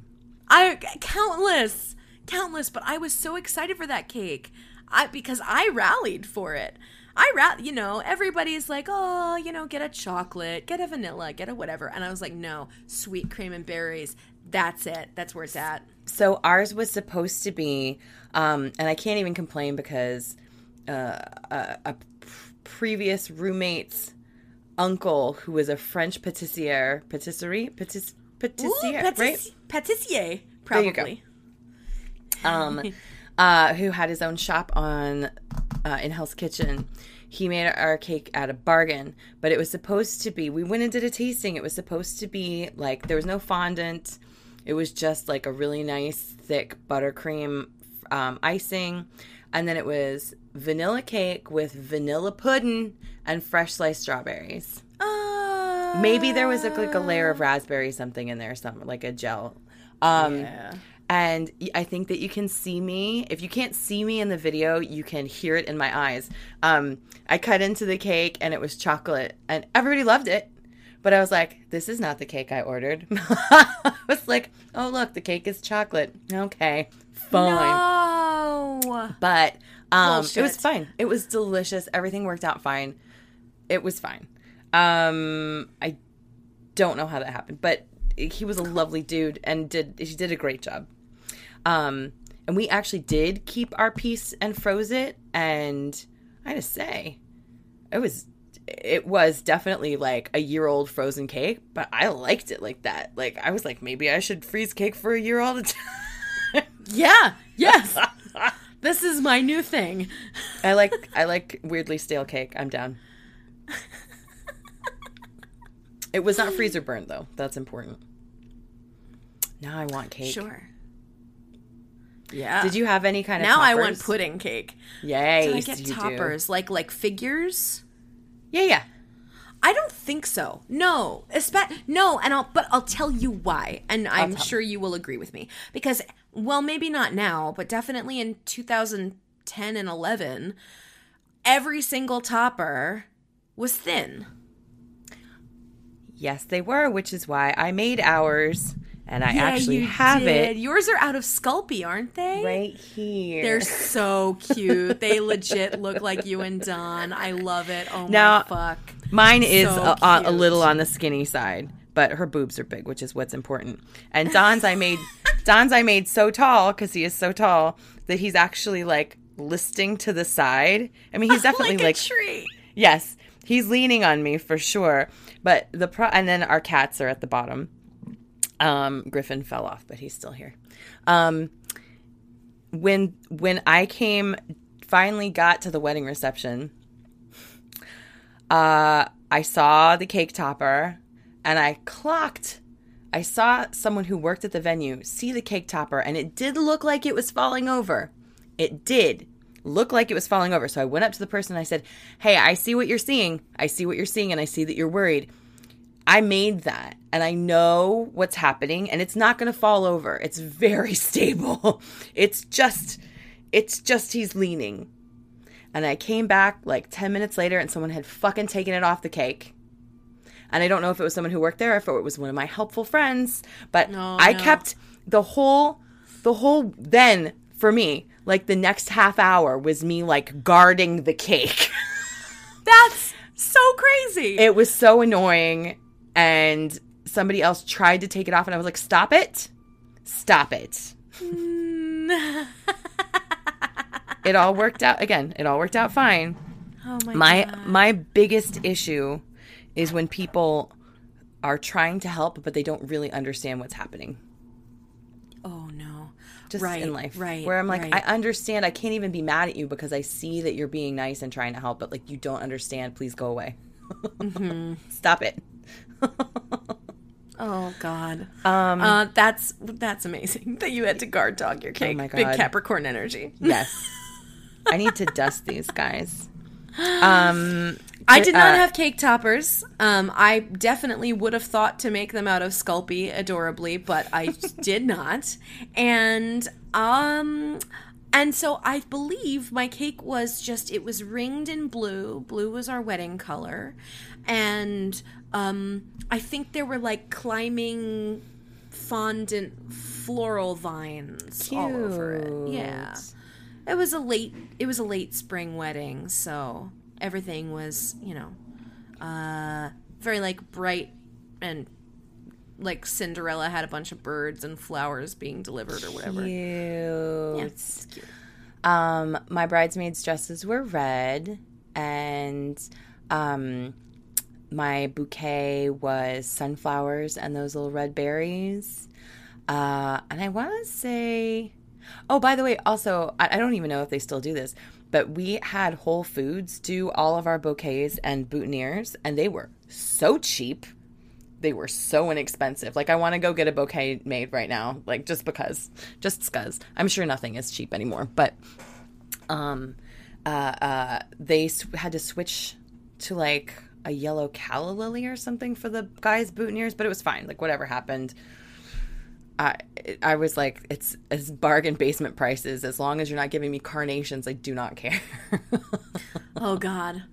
I countless, countless. But I was so excited for that cake, I because I rallied for it. I ra- you know, everybody's like, oh, you know, get a chocolate, get a vanilla, get a whatever, and I was like, no, sweet cream and berries. That's it. That's where it's at. So ours was supposed to be, um, and I can't even complain because uh, a, a p- previous roommate's uncle, who was a French patissier, patisserie, patis, patissier, right? patis- Patissier, probably. um, <laughs> uh, who had his own shop on uh, in Hell's Kitchen. He made our cake at a bargain, but it was supposed to be. We went and did a tasting. It was supposed to be like there was no fondant. It was just like a really nice thick buttercream um, icing, and then it was vanilla cake with vanilla pudding and fresh sliced strawberries. Uh, Maybe there was like, like a layer of raspberry something in there, something like a gel. Um, yeah. and I think that you can see me. If you can't see me in the video, you can hear it in my eyes. Um, I cut into the cake and it was chocolate, and everybody loved it. But I was like, this is not the cake I ordered. <laughs> I was like, oh, look, the cake is chocolate. Okay, fine. No. But um, it was fine. It was delicious. Everything worked out fine. it was fine. Um, I don't know how that happened, but he was a lovely dude and did he did a great job. Um, and we actually did keep our piece and froze it, and I had to say, it was it was definitely like a year old frozen cake, but I liked it like that. Like I was like, maybe I should freeze cake for a year all the <laughs> time. Yeah. Yes. <laughs> this is my new thing. I like I like weirdly stale cake. I'm down. <laughs> It was not freezer burnt though. That's important. Now I want cake. Sure. Yeah. Did you have any kind of now I want pudding cake. Yay! Did I get you do. toppers like like figures? Yeah, yeah. I don't think so. No, Espe- no, and I'll but I'll tell you why, and I'm sure you will agree with me because well, maybe not now, but definitely in 2010 and 11, every single topper was thin. Yes, they were, which is why I made ours, and I Yeah, actually you have did. it Yours are out of Sculpey, aren't they? right here. They're <laughs> so cute. they legit look like you and Don. I love it. Oh Now- my fuck. Mine is So a, a little on the skinny side, but her boobs are big, which is what's important. And Don's I made <laughs> Don's I made so tall because he is so tall that he's actually like listing to the side. I mean, he's <laughs> definitely like, like, a tree. yes, he's leaning on me for sure. But the pro and then our cats are at the bottom. Um, Griffin fell off, but he's still here. Um, when when I came, finally got to the wedding reception. Uh, I saw the cake topper, and I clocked. I saw someone who worked at the venue see the cake topper, and it did look like it was falling over. It did look like it was falling over. So I went up to the person and I said, Hey, I see what you're seeing. I see what you're seeing, and I see that you're worried. I made that and I know what's happening and it's not going to fall over. It's very <laughs> stable. It's just it's just he's leaning. And I came back like 10 minutes later and someone had fucking taken it off the cake. And I don't know if it was someone who worked there or if it was one of my helpful friends, but No, I no. kept the whole the whole then for me, like the next half hour was me like guarding the cake. <laughs> That's so crazy. it was so annoying and somebody else tried to take it off and I was like, "Stop it. Stop it." Mm. <laughs> it all worked out again. It all worked out fine. oh my, My god. my biggest issue is when people are trying to help but they don't really understand what's happening Oh no. just right, in life Right. where i'm like right. i understand i can't even be mad at you because i see that you're being nice and trying to help but like you don't understand please go away Mm-hmm. <laughs> stop it <laughs> Oh God. um Uh, that's that's amazing <laughs> that you had to guard dog your cake. my Big Capricorn energy. yes i need to dust these guys um I did not uh, have cake toppers. Um, I definitely would have thought to make them out of Sculpey adorably, but I <laughs> did not. And um, and so I believe my cake was just it was ringed in blue. Blue was our wedding color, and um, I think there were like climbing fondant floral vines all over it. Yeah. It was a late it was a late spring wedding, so everything was, you know, uh very like bright and like Cinderella had a bunch of birds and flowers being delivered or whatever. Cute. Yeah, it's cute. Um, my bridesmaids' dresses were red, and um, my bouquet was sunflowers and those little red berries. Uh, and I want to say, oh, by the way, also, I, don't even know if they still do this, but we had Whole Foods do all of our bouquets and boutonnieres, and they were so cheap. They were so inexpensive. Like, I want to go get a bouquet made right now, like, just because, just because. I'm sure nothing is cheap anymore, but um, uh, uh, they had to switch to like a yellow calla lily or something for the guys' boutonnieres, but it was fine. Like whatever happened, I I was like, it's as bargain basement prices. As long as you're not giving me carnations, I do not care. <laughs> Oh God.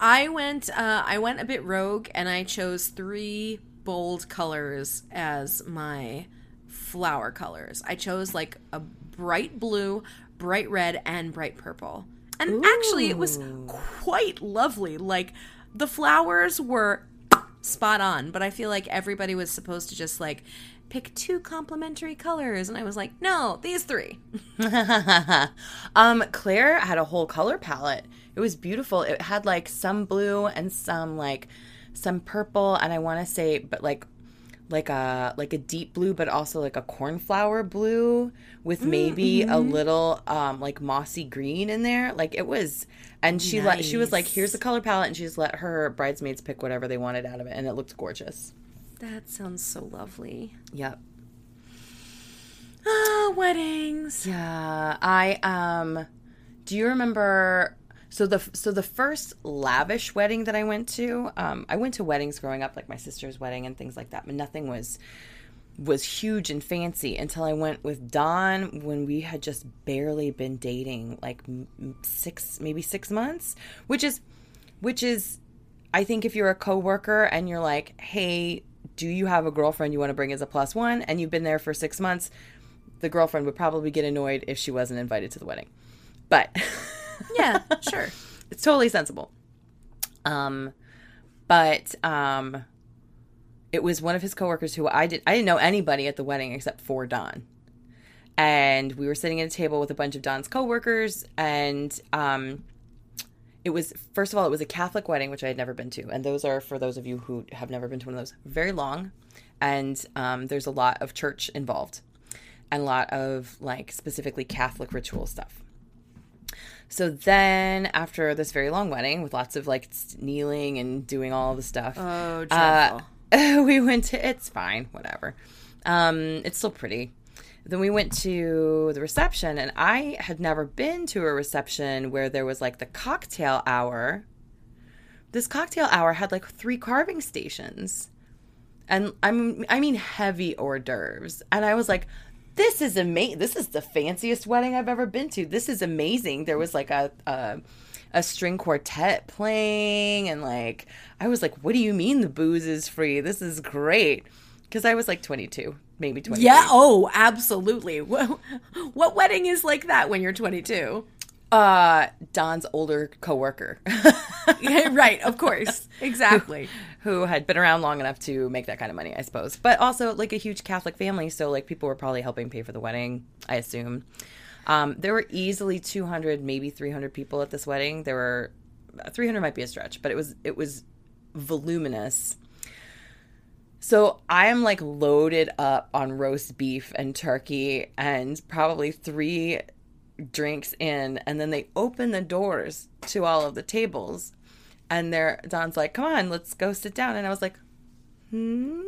I went uh, I went a bit rogue and I chose three bold colors as my flower colors. I chose like a bright blue, bright red, and bright purple. And actually, it was quite lovely. Like, the flowers were spot on, but I feel like everybody was supposed to just like pick two complementary colors. And I was like, no, these three. <laughs> um, Claire had a whole color palette. It was beautiful. It had like some blue and some like some purple, and I want to say, but like like a like a deep blue but also like a cornflower blue with maybe mm-hmm. a little um like mossy green in there. Like it was and she nice. let she was like here's the color palette and she just let her bridesmaids pick whatever they wanted out of it and it looked gorgeous. That sounds so lovely. Yep. Ah weddings. Yeah i um do you remember so the so the first lavish wedding that I went to, um, I went to weddings growing up, like my sister's wedding and things like that, but nothing was was huge and fancy until I went with Don when we had just barely been dating, like six maybe six months, which is which is I think if you're a coworker and you're like, hey, do you have a girlfriend you want to bring as a plus one, and you've been there for six months, the girlfriend would probably get annoyed if she wasn't invited to the wedding, but. <laughs> yeah, sure. <laughs> It's totally sensible. Um, but um, it was one of his coworkers who I did I didn't know anybody at the wedding except for Don. And we were sitting at a table with a bunch of Don's coworkers and um it was first of all it was a Catholic wedding which I had never been to and those are for those of you who have never been to one of those very long and um, there's a lot of church involved and a lot of like specifically Catholic ritual stuff. So then, after this very long wedding with lots of like kneeling and doing all the stuff, oh, uh, <laughs> we went to. It's fine, whatever. Um, it's still pretty. Then we went to the reception, and I had never been to a reception where there was like the cocktail hour. This cocktail hour had like three carving stations, and I'm I mean heavy hors d'oeuvres, and I was like, this is amazing. This is the fanciest wedding I've ever been to. This is amazing. There was like a, a a string quartet playing and like I was like, "What do you mean the booze is free? This is great." Cuz I was like 22, maybe 20. Yeah, oh, absolutely. <laughs> What, what wedding is like that when you're 22? Uh, Don's older coworker. <laughs> <laughs> right, of course. Exactly. Who, had been around long enough to make that kind of money, I suppose. But also like a huge Catholic family, so like people were probably helping pay for the wedding, I assume. Um, there were easily 200, maybe 300 people at this wedding. There were 300 might be a stretch, but it was it was voluminous. So I am like loaded up on roast beef and turkey and probably three drinks in and then they open the doors to all of the tables and there Don's like, "Come on, let's go sit down." And I was like, "Hmm?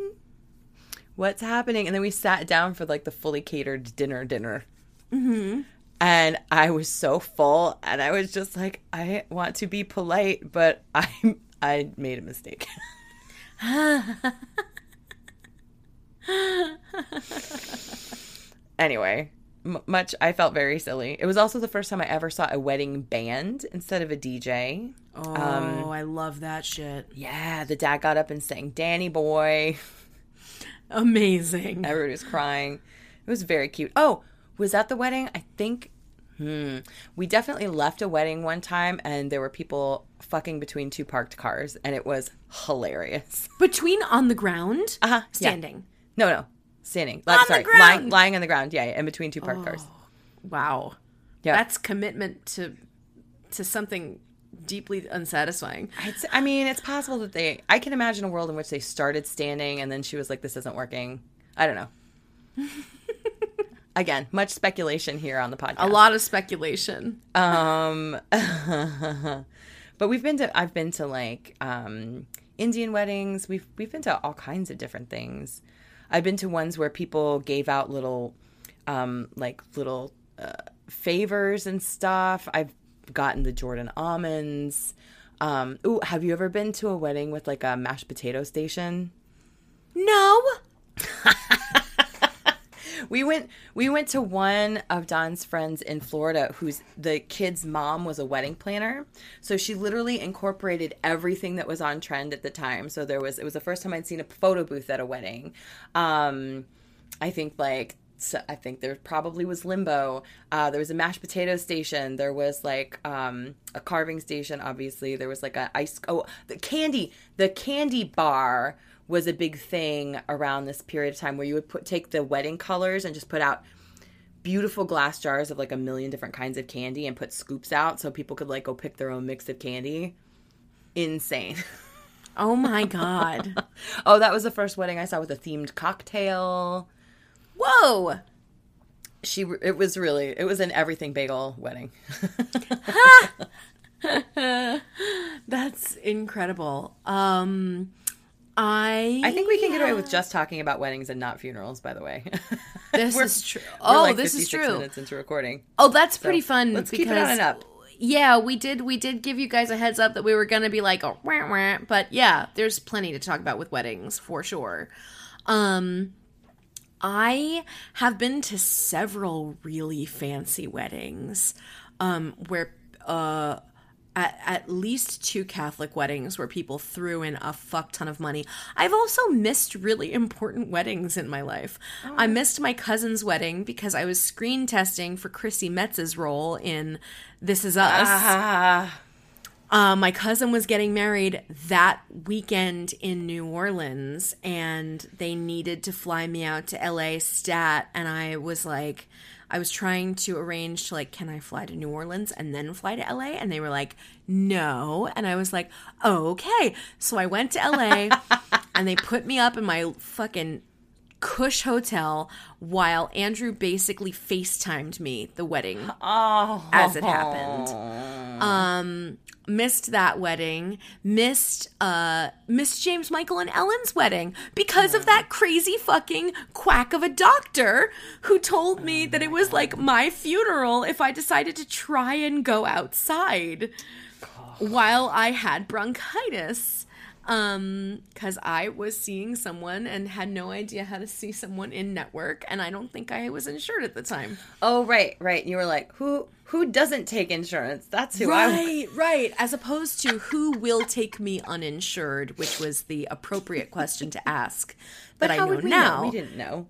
What's happening?" And then we sat down for like the fully catered dinner dinner. hmm And I was so full and I was just like, "I want to be polite, but <laughs> I I made a mistake." <laughs> <laughs> anyway, m- much. I felt very silly. It was also the first time I ever saw a wedding band instead of a DJ. Oh, um, I love that shit. Yeah, the dad got up and sang "Danny Boy." Amazing. Everybody was crying. It was very cute. Oh, was that the wedding? I think. Hmm. We definitely left a wedding one time, and there were people fucking between two parked cars, and it was hilarious. Between on the ground, uh huh, standing. Yeah. No, no, standing. Like, on sorry, lying, lying on the ground. Yeah, in between two parked oh, cars. Wow. Yeah, that's commitment to to something deeply unsatisfying. It's, I mean, it's possible that they. I can imagine a world in which they started standing, and then she was like, "This isn't working." I don't know. <laughs> Again, much speculation here on the podcast. A lot of speculation. Um, <laughs> but we've been to. I've been to like um, Indian weddings. We've we've been to all kinds of different things. I've been to ones where people gave out little, um, like little uh, favors and stuff. I've gotten the Jordan almonds. Um, ooh, have you ever been to a wedding with like a mashed potato station? No. <laughs> we went we went to one of Don's friends in Florida whose the kid's mom was a wedding planner. So she literally incorporated everything that was on trend at the time. So there was it was the first time I'd seen a photo booth at a wedding. Um I think like so I think there probably was limbo. Uh, there was a mashed potato station. There was like um, a carving station. Obviously, there was like a ice. Oh, the candy. The candy bar was a big thing around this period of time where you would put take the wedding colors and just put out beautiful glass jars of like a million different kinds of candy and put scoops out so people could like go pick their own mix of candy. Insane. <laughs> Oh my god. <laughs> oh, that was the first wedding I saw with a themed cocktail. Whoa. She it was really it was an everything bagel wedding. <laughs> That's incredible. Um I I think we can get away with just talking about weddings and not funerals. By the way, <laughs> this is true. Oh, like this is true. Minutes into recording. Oh, that's pretty fun. let's because, keep it on and up. Yeah, we did. We did give you guys a heads up that we were going to be like, oh, wah, wah. but yeah, there's plenty to talk about with weddings for sure. Um, I have been to several really fancy weddings, um, where uh. At, at least two Catholic weddings where people threw in a fuck ton of money. I've also missed really important weddings in my life. I missed my cousin's wedding because I was screen testing for Chrissy Metz's role in This Is Us. Ah, Uh, my cousin was getting married that weekend in New Orleans, and they needed to fly me out to LA stat. And I was like, I was trying to arrange to like, can I fly to New Orleans and then fly to LA? And they were like, no. And I was like, okay. So I went to LA, <laughs> and they put me up in my fucking cush hotel while Andrew basically FaceTimed me the wedding oh, as it happened. Um, missed that wedding. Missed uh, missed James Michael and Ellen's wedding because of that crazy fucking quack of a doctor who told me that it was like my funeral if I decided to try and go outside while I had bronchitis. Um, because I was seeing someone and had no idea how to see someone in network, and I don't think I was insured at the time. Oh, right, right. You were like, who who doesn't take insurance? That's who I. Right, right. As opposed to who will take me uninsured, which was the appropriate question to ask. <laughs> But that I know we now. know? We didn't know.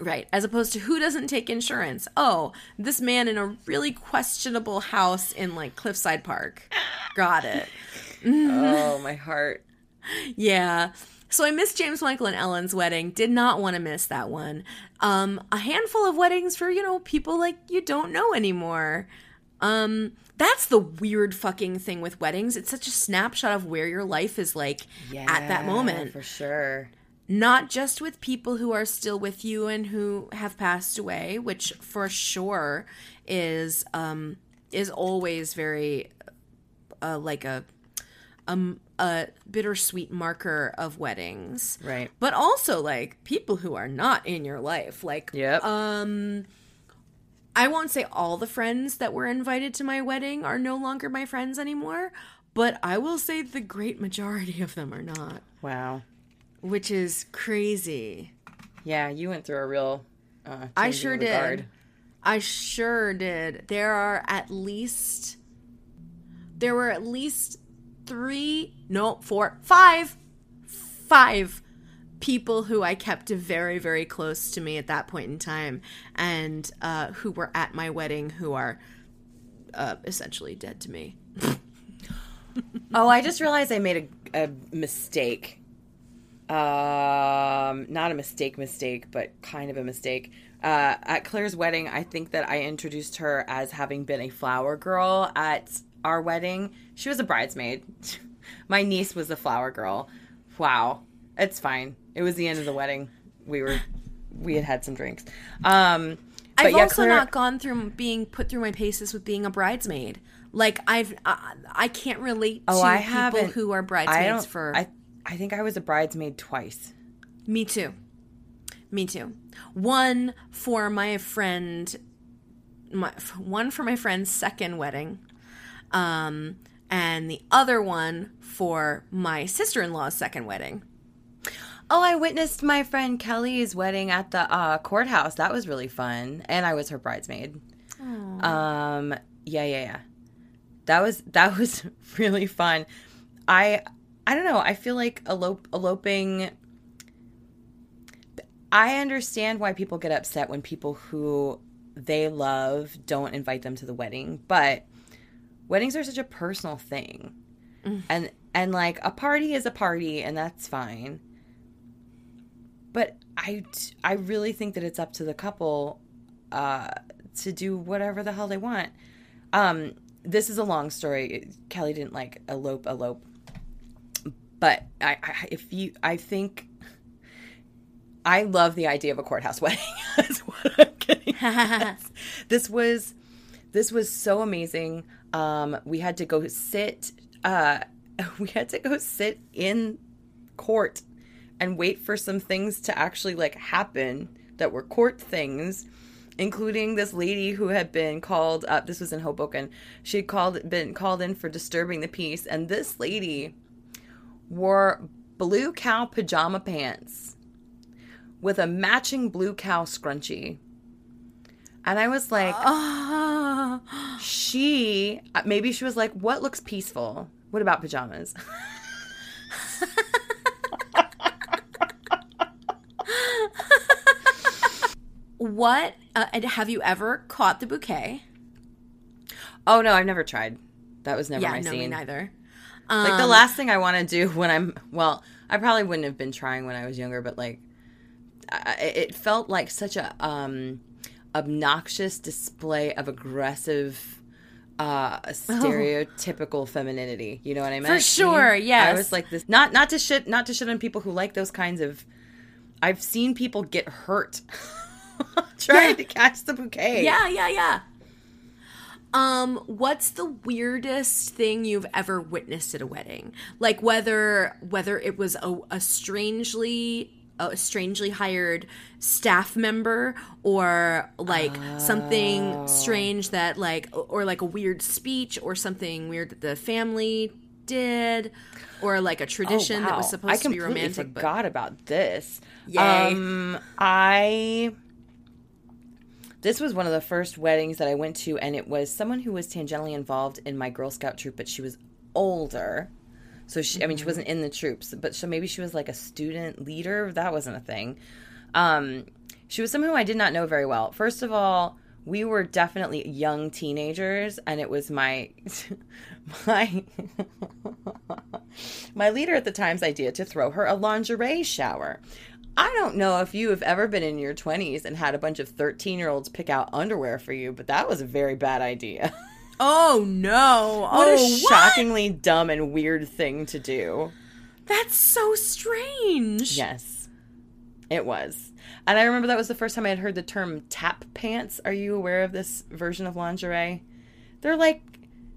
Right. As opposed to who doesn't take insurance. Oh, this man in a really questionable house in like Cliffside Park. Got it. Oh, my heart. Yeah. So I missed James Michael and Ellen's wedding. Did not want to miss that one. Um, a handful of weddings for, you know, people like you don't know anymore. Um, that's the weird fucking thing with weddings. It's such a snapshot of where your life is like at that moment. for sure. Not just with people who are still with you and who have passed away, which for sure is um is always very uh, like a um a bittersweet marker of weddings Right. but also like people who are not in your life like Yep. um i won't say all the friends that were invited to my wedding are no longer my friends anymore but i will say the great majority of them are not Wow. which is crazy Yeah, you went through a real. Uh, i sure did guard. i sure did there are at least there were at least three no four five five people who I kept very, very close to me at that point in time, and uh, who were at my wedding, who are uh, essentially dead to me. <laughs> Oh, I just realized I made a, a mistake. Um, not a mistake, mistake, but kind of a mistake. Uh, at Claire's wedding, I think that I introduced her as having been a flower girl at our wedding. She was a bridesmaid. <laughs> My niece was a flower girl. Wow, it's fine. It was the end of the wedding. We were, we had had some drinks. Um, but I've yeah, also Claire- not gone through being put through my paces with being a bridesmaid. Like I've, uh, I can't relate to Oh, I people haven't. who are I bridesmaids don't. for. I I think I was a bridesmaid twice. Me too. Me too. One for my friend, my one for my friend's second wedding, um, and the other one for my sister-in-law's second wedding. Oh, I witnessed my friend Kelly's wedding at the uh, courthouse. That was really fun, and I was her bridesmaid. Um, yeah, yeah, yeah. That was that <laughs> was really fun. I I don't know. I feel like elope, eloping. I understand why people get upset when people who they love don't invite them to the wedding, but weddings are such a personal thing. And and like a party is a party and that's fine. But I I really think that it's up to the couple uh to do whatever the hell they want. Um this is a long story. Kelly didn't like elope elope. But I, I if you I think I love the idea of a courthouse <laughs> wedding. That's what I'm getting. <laughs> this was this was so amazing. Um, we had to go sit. Uh, <laughs> we had to go sit in court and wait for some things to actually like happen that were court things including this lady who had been called up this was in Hoboken she had called been called in for disturbing the peace and this lady wore blue cow pajama pants with a matching blue cow scrunchie. And I was like, Ah. <gasps> she, uh, maybe she was like, what looks peaceful? What about pajamas? <laughs> what uh, have you ever caught the bouquet? oh no, I've never tried. That was never yeah, my no, me scene. neither. Like the last thing I want to do when I'm, well, I probably wouldn't have been trying when I was younger, but like, I, it felt like such a um, obnoxious display of aggressive, uh, stereotypical femininity. You know what I mean? For sure, yes. I was like this, not not to shit, not to shit on people who like those kinds of. I've seen people get hurt <laughs> trying Yeah. to catch the bouquet. Yeah, yeah, yeah. Um, what's the weirdest thing you've ever witnessed at a wedding? Like whether whether it was a, a strangely a strangely hired staff member or like Oh. something strange that like or like a weird speech or something weird that the family did or like a tradition that was supposed Oh, I to be romantic but forgot about this. Yay. Um, I this was one of the first weddings that I went to, and it was someone who was tangentially involved in my Girl Scout troop, but she was older. So she, I mean, she wasn't in the troops, but so maybe she was like a student leader. That wasn't a thing. Um, she was someone who I did not know very well. First of all, we were definitely young teenagers, and it was my <laughs> my <laughs> my leader at the time's idea to throw her a lingerie shower. I don't know if you have ever been in your 20s and had a bunch of 13 year olds pick out underwear for you, but that was a very bad idea. <laughs> oh no what oh a shockingly dumb and weird thing to do. that's so strange Yes, it was. And I remember that was the first time I had heard the term tap pants. Are you aware of this version of lingerie? They're like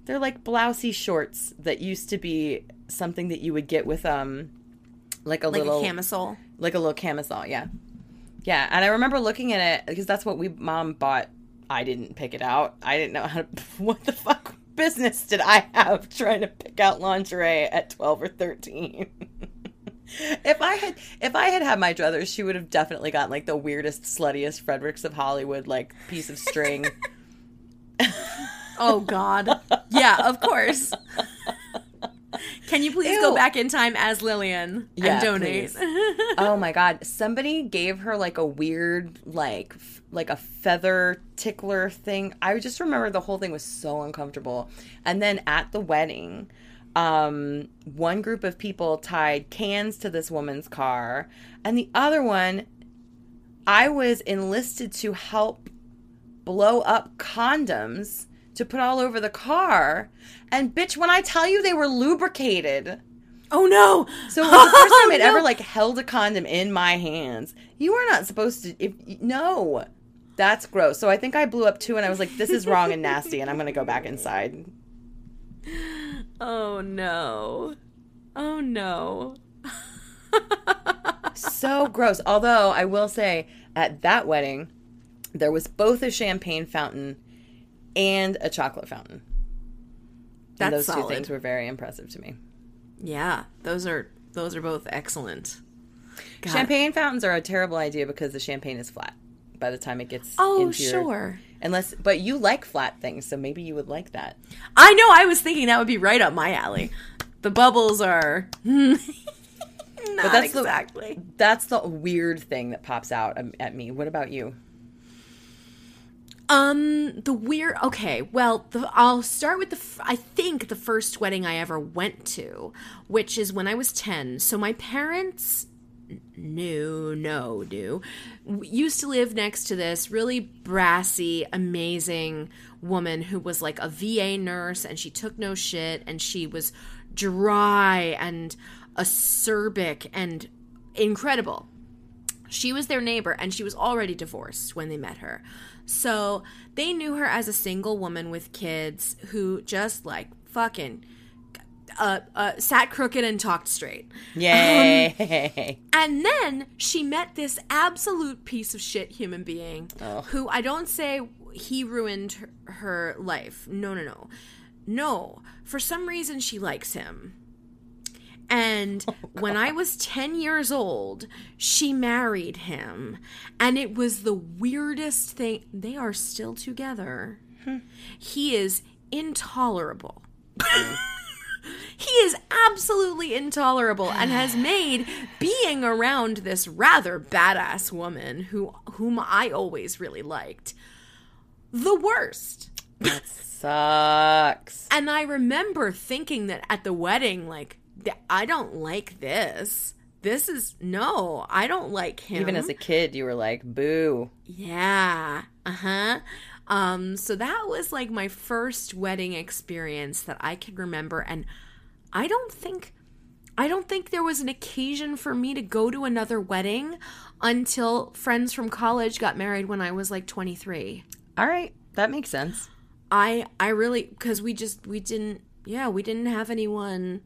they're like blousey shorts that used to be something that you would get with um like a like little a camisole like a little camisole, yeah. Yeah, and I remember looking at it because that's what we mom bought. I didn't pick it out. I didn't know how to <laughs> what the fuck business did I have trying to pick out lingerie at 12 or 13? <laughs> if I had if I had had my druthers, she would have definitely gotten like the weirdest, sluttiest Frederick's of Hollywood like piece of string. <laughs> Oh God. Yeah, of course. Can you please go back in time as Lillian Yeah, and donate? oh my god. Somebody gave her like a weird like f- like a feather tickler thing. I just remember the whole thing was so uncomfortable. And then at the wedding um one group of people tied cans to this woman's car. And the other one i was enlisted to help blow up condoms to put all over the car and bitch when i tell you they were lubricated oh no. so it was the first time <laughs> oh, I'd No. ever like held a condom in my hands. You are not supposed to. If no, that's gross. So I think I blew up too, and I was like, "This is wrong and nasty," and I'm gonna go back inside. Oh no. Oh no. <laughs> So gross. Although I will say, at that wedding, there was both a champagne fountain and a chocolate fountain. That's and those solid. two things were very impressive to me. Yeah, those are those are both excellent. God. Champagne fountains are a terrible idea because the champagne is flat by the time it gets. Oh into your- sure. Unless, but you like flat things, so maybe you would like that. I know. I was thinking that would be right up my alley. The bubbles are. <laughs> Not that's the- exactly. That's the weird thing that pops out um, at me. What about you? Um, the weird. Okay, well, the, I'll start with the. I think the first wedding I ever went to, which is when I was ten. So my parents, no, no, no, used to live next to this really brassy, amazing woman who was like a VA nurse, and she took no shit, and she was dry and acerbic and incredible she was their neighbor and she was already divorced when they met her. So they knew her as a single woman with kids who just like fucking uh, uh, sat crooked and talked straight. Yay! And then she met this absolute piece of shit human being who I don't say he ruined her, her life. No, no, no. No. For some reason, she likes him. And <laughs> oh, when I was 10 years old, she married him. And it was the weirdest thing. They are still together. Hmm. He is intolerable. <laughs> he is absolutely intolerable and has <sighs> made being around this rather badass woman who whom I always really liked the worst. Sucks. And I remember thinking that at the wedding, like, I don't like this. This is no, I don't like him. Even as a kid, you were like, "Boo." yeah, uh huh. Um, so that was like my first wedding experience that I can remember, and I don't think. I don't think there was an occasion for me to go to another wedding until friends from college got married when I was like 23. All right, that makes sense. I I really because we just we didn't yeah we didn't have anyone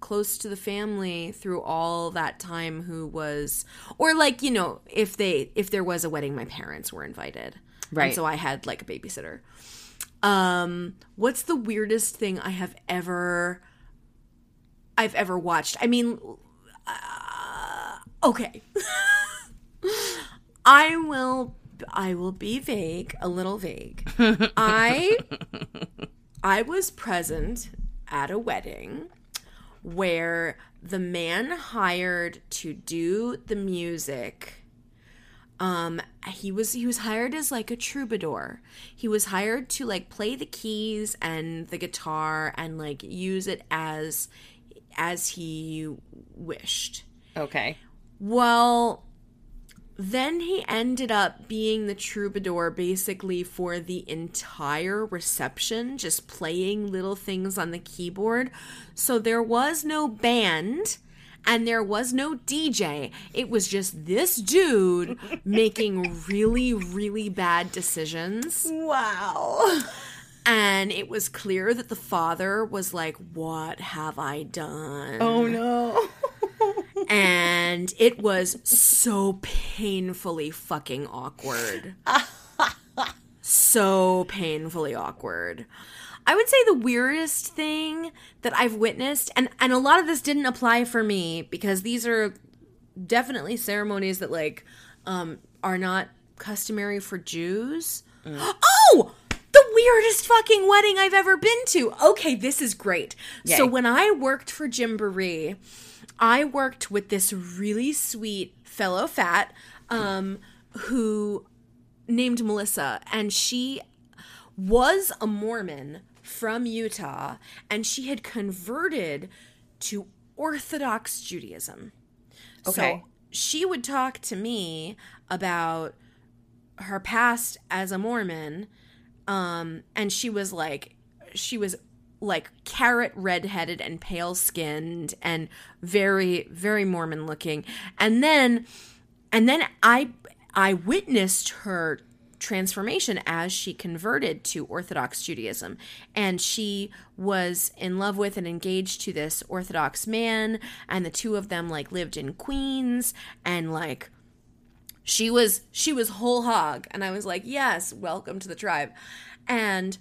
close to the family through all that time who was or like you know if they if there was a wedding my parents were invited Right. and so I had like a babysitter. Um, what's the weirdest thing I have ever I've ever watched? I mean, uh, okay. <laughs> I will I will be vague, a little vague. <laughs> I I was present at a wedding where the man hired to do the music um he was he was hired as like a troubadour he was hired to like play the keys and the guitar and like use it as as he wished Okay. well, then he ended up being the troubadour basically for the entire reception, just playing little things on the keyboard. So there was no band and there was no DJ. It was just this dude <laughs> making really, really bad decisions. Wow. And it was clear that the father was like, What have I done? Oh no. And it was so painfully fucking awkward. so painfully awkward. I would say the weirdest thing that I've witnessed, and, and a lot of this didn't apply for me because these are definitely ceremonies that like um, are not customary for Jews. Oh, the weirdest fucking wedding I've ever been to. Okay, this is great. So when I worked for Gymboree, I worked with this really sweet fellow fat um, who named Melissa, and she was a Mormon from Utah, and she had converted to Orthodox Judaism. Okay. So she would talk to me about her past as a Mormon, um, and she was like, she was like carrot redheaded and pale skinned and very very Mormon looking, and then and then I I witnessed her transformation as she converted to Orthodox Judaism. And she was in love with and engaged to this Orthodox man, and the two of them like lived in Queens and like she was she was whole hog and I was like, "Yes, welcome to the tribe." And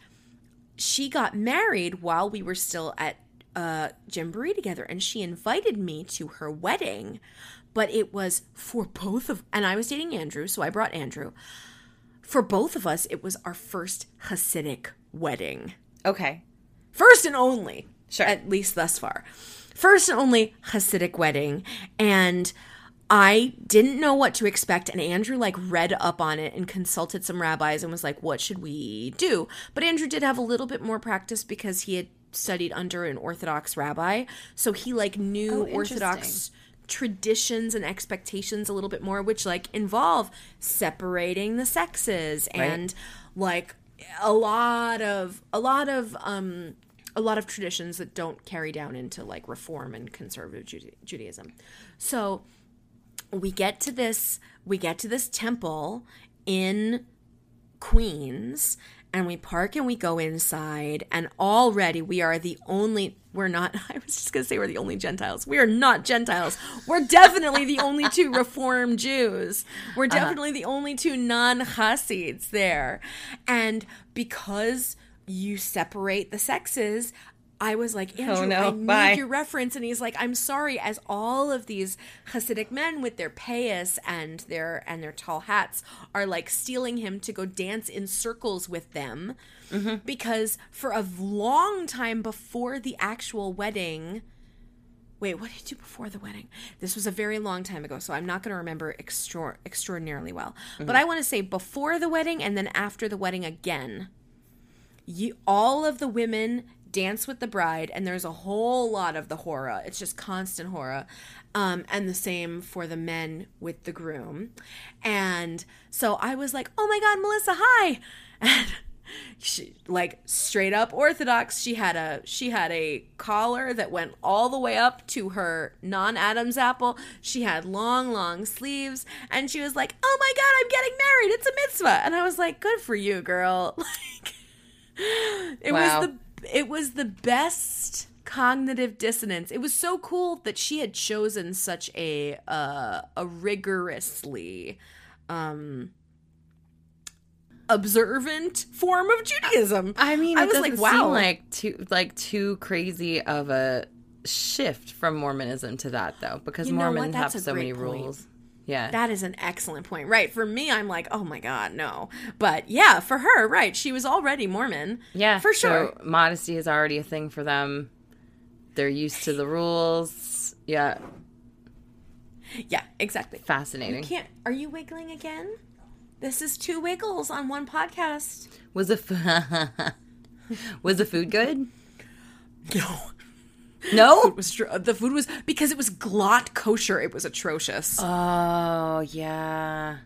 she got married while we were still at uh Gymboree together and she invited me to her wedding but it was for both of and I was dating Andrew so I brought Andrew for both of us it was our first Hasidic wedding Okay. first and only Sure. at least thus far first and only Hasidic wedding. And I didn't know what to expect. And Andrew like read up on it and consulted some rabbis and was like, what should we do? But Andrew did have a little bit more practice because he had studied under an Orthodox rabbi. So he like knew Oh, Orthodox traditions and expectations a little bit more which like involve separating the sexes and like a lot of a lot of um a lot of traditions that don't carry down into like reform and conservative Juda- Judaism. So we get to this we get to this temple in Queens and we park and we go inside and already we are the only we're not <laughs> I was just going to say we're the only Gentiles. We are not Gentiles. We're definitely the only two <laughs> reformed Jews. We're uh-huh. definitely the only two non-Hasids there. And because you separate the sexes, I was like, oh, Andrew, no, I need bye. your reference. And he's like, I'm sorry, as all of these Hasidic men with their payas and their and their tall hats are like stealing him to go dance in circles with them. Mm-hmm. Because for a long time before the actual wedding, wait, what did you do before the wedding? This was a very long time ago, so I'm not going to remember extra- extraordinarily well. Mm-hmm. But I want to say before the wedding and then after the wedding again you all of the women dance with the bride and there's a whole lot of the hora. It's just constant hora. Um, and the same for the men with the groom. And so i was like oh my god melissa hi. <laughs> And she like straight up orthodox she had a she had a collar that went all the way up to her non-adam's apple. She had long long sleeves. And she was like oh my god i'm getting married. It's a mitzvah. And i was like good for you girl. <laughs> Like it Wow. was the it was the best cognitive dissonance. It was so cool that she had chosen such a uh, a rigorously um observant form of Judaism. I mean, I it was like, wow. like too like too crazy of a shift from Mormonism to that though, because You know? Mormons have so many point. rules. Yeah, That is an excellent point. Right. For me, I'm like, oh my God, no. But yeah, for her, right. She was already Mormon. yeah, For sure. So modesty is already a thing for them. They're used to the rules. Yeah, Yeah, exactly. fascinating. Can't are you wiggling again? This is two wiggles on one podcast. Was the f- <laughs> was the food good? <laughs> No. No. It was the food was because it was glatt kosher. It was atrocious. Oh yeah.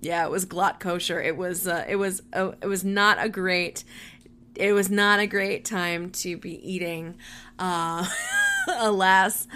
yeah, it was glatt kosher. It was uh, it was uh, it was not a great it was not a great time to be eating. Uh, <laughs> alas,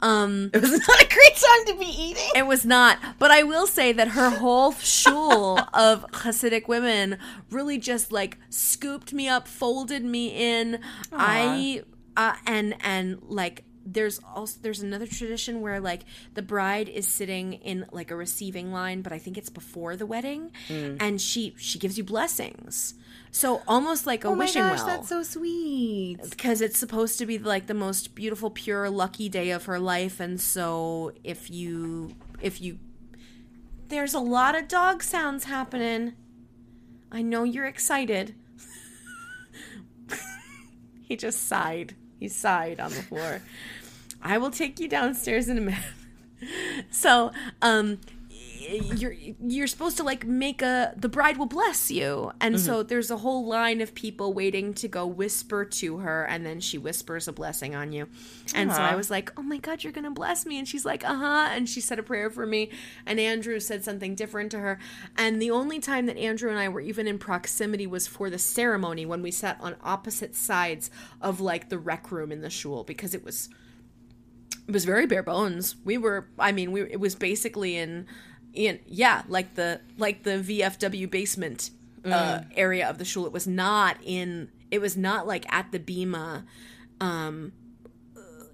um, It was not a great time to be eating. it was not. But I will say that her whole shul of Hasidic women really just like scooped me up, folded me in. I uh, and and like there's also there's another tradition where like the bride is sitting in like a receiving line, but I think it's before the wedding, and she she gives you blessings. So almost like a Oh wishing gosh, well that's so sweet. because it's supposed to be like the most beautiful pure lucky day of her life and so if you if you there's a lot of dog sounds happening i know you're excited he just sighed. He sighed on the floor. I will take you downstairs in a minute. <laughs> So um you're you're supposed to like make a the bride will bless you. And so there's a whole line of people waiting to go whisper to her and then she whispers a blessing on you. And so i was like oh my god you're gonna bless me. And she's like uh-huh. And she said a prayer for me and andrew said something different to her. And the only time that andrew and i were even in proximity was for the ceremony when we sat on opposite sides of like the rec room in the shul because it was it was very bare bones. We were, I mean, we it was basically in, in yeah, like the like the VFW basement uh, area of the shul. It was not in. It was not like at the bima, um,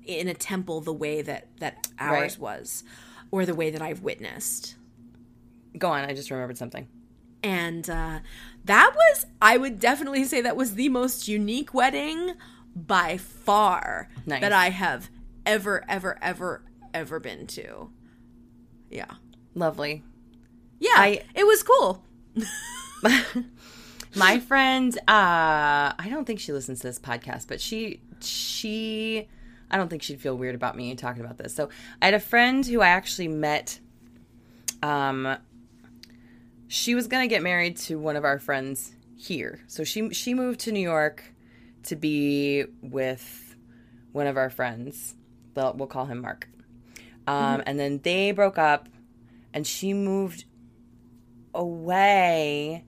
in a temple the way that that ours Right. was, or the way that I've witnessed. Go on, I just remembered something. And uh, that was, I would definitely say, that was the most unique wedding by far Nice. that I have ever, ever, ever, ever been to. Yeah. Lovely. Yeah. I- it was cool. <laughs> <laughs> My friend, uh, I don't think she listens to this podcast, but she she I don't think she'd feel weird about me talking about this. So I had a friend who I actually met. Um, she was gonna get married to one of our friends here. So she she moved to New York to be with one of our friends. We'll, we'll call him Mark. Um, And then they broke up, and she moved away.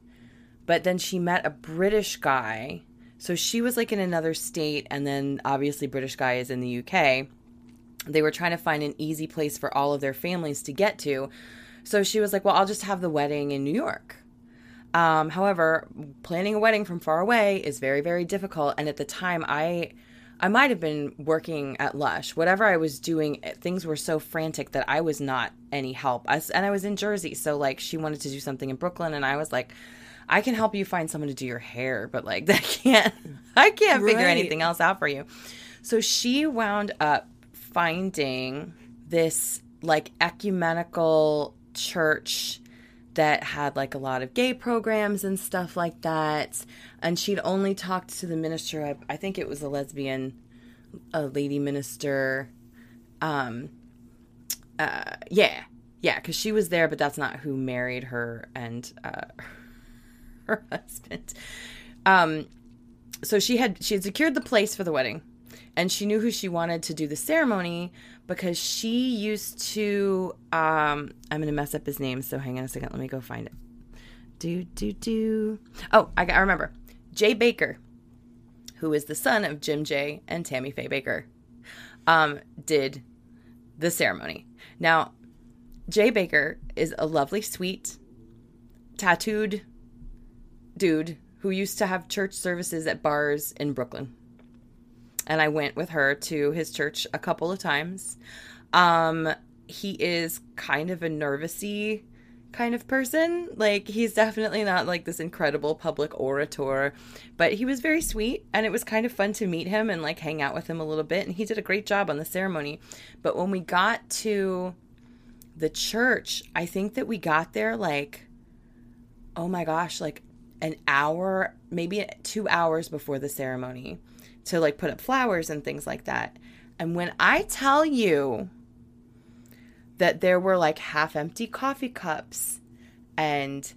But then she met a British guy. So she was like in another state, and then obviously British guy is in the UK. They were trying to find an easy place for all of their families to get to. So she was like, "Well, I'll just have the wedding in New York." Um, however, planning a wedding from far away is very, very difficult. And at the time, I, I might have been working at Lush. Whatever I was doing, eh, things were so frantic that I was not any help. I, and I was in Jersey, so like she wanted to do something in Brooklyn, and I was like, I can help you find someone to do your hair, but like <laughs> that can't, I can't figure Right. anything else out for you. So she wound up finding this like ecumenical church that had like a lot of gay programs and stuff like that. And she'd only talked to the minister. I, I think it was a lesbian, a lady minister. Um, uh, yeah, yeah, because she was there, but that's not who married her and uh, <laughs> her husband. Um, so she had she had secured the place for the wedding, and she knew who she wanted to do the ceremony because she used to. Um, I'm gonna mess up his name, so hang on a second. Let me go find it. Do do do. Oh, I, I remember. Jay Bakker, who is the son of Jim Jay and Tammy Faye Bakker, um, did the ceremony. Now, Jay Bakker is a lovely, sweet, tattooed dude who used to have church services at bars in Brooklyn. And I went with her to his church a couple of times. Um, he is kind of a nervousy kind of person. Like he's definitely not like this incredible public orator, but he was very sweet and it was kind of fun to meet him and like hang out with him a little bit and he did a great job on the ceremony. But when we got to the church, I think that we got there like oh my gosh, like an hour, maybe 2 hours before the ceremony to like put up flowers and things like that. And when I tell you that there were like half empty coffee cups and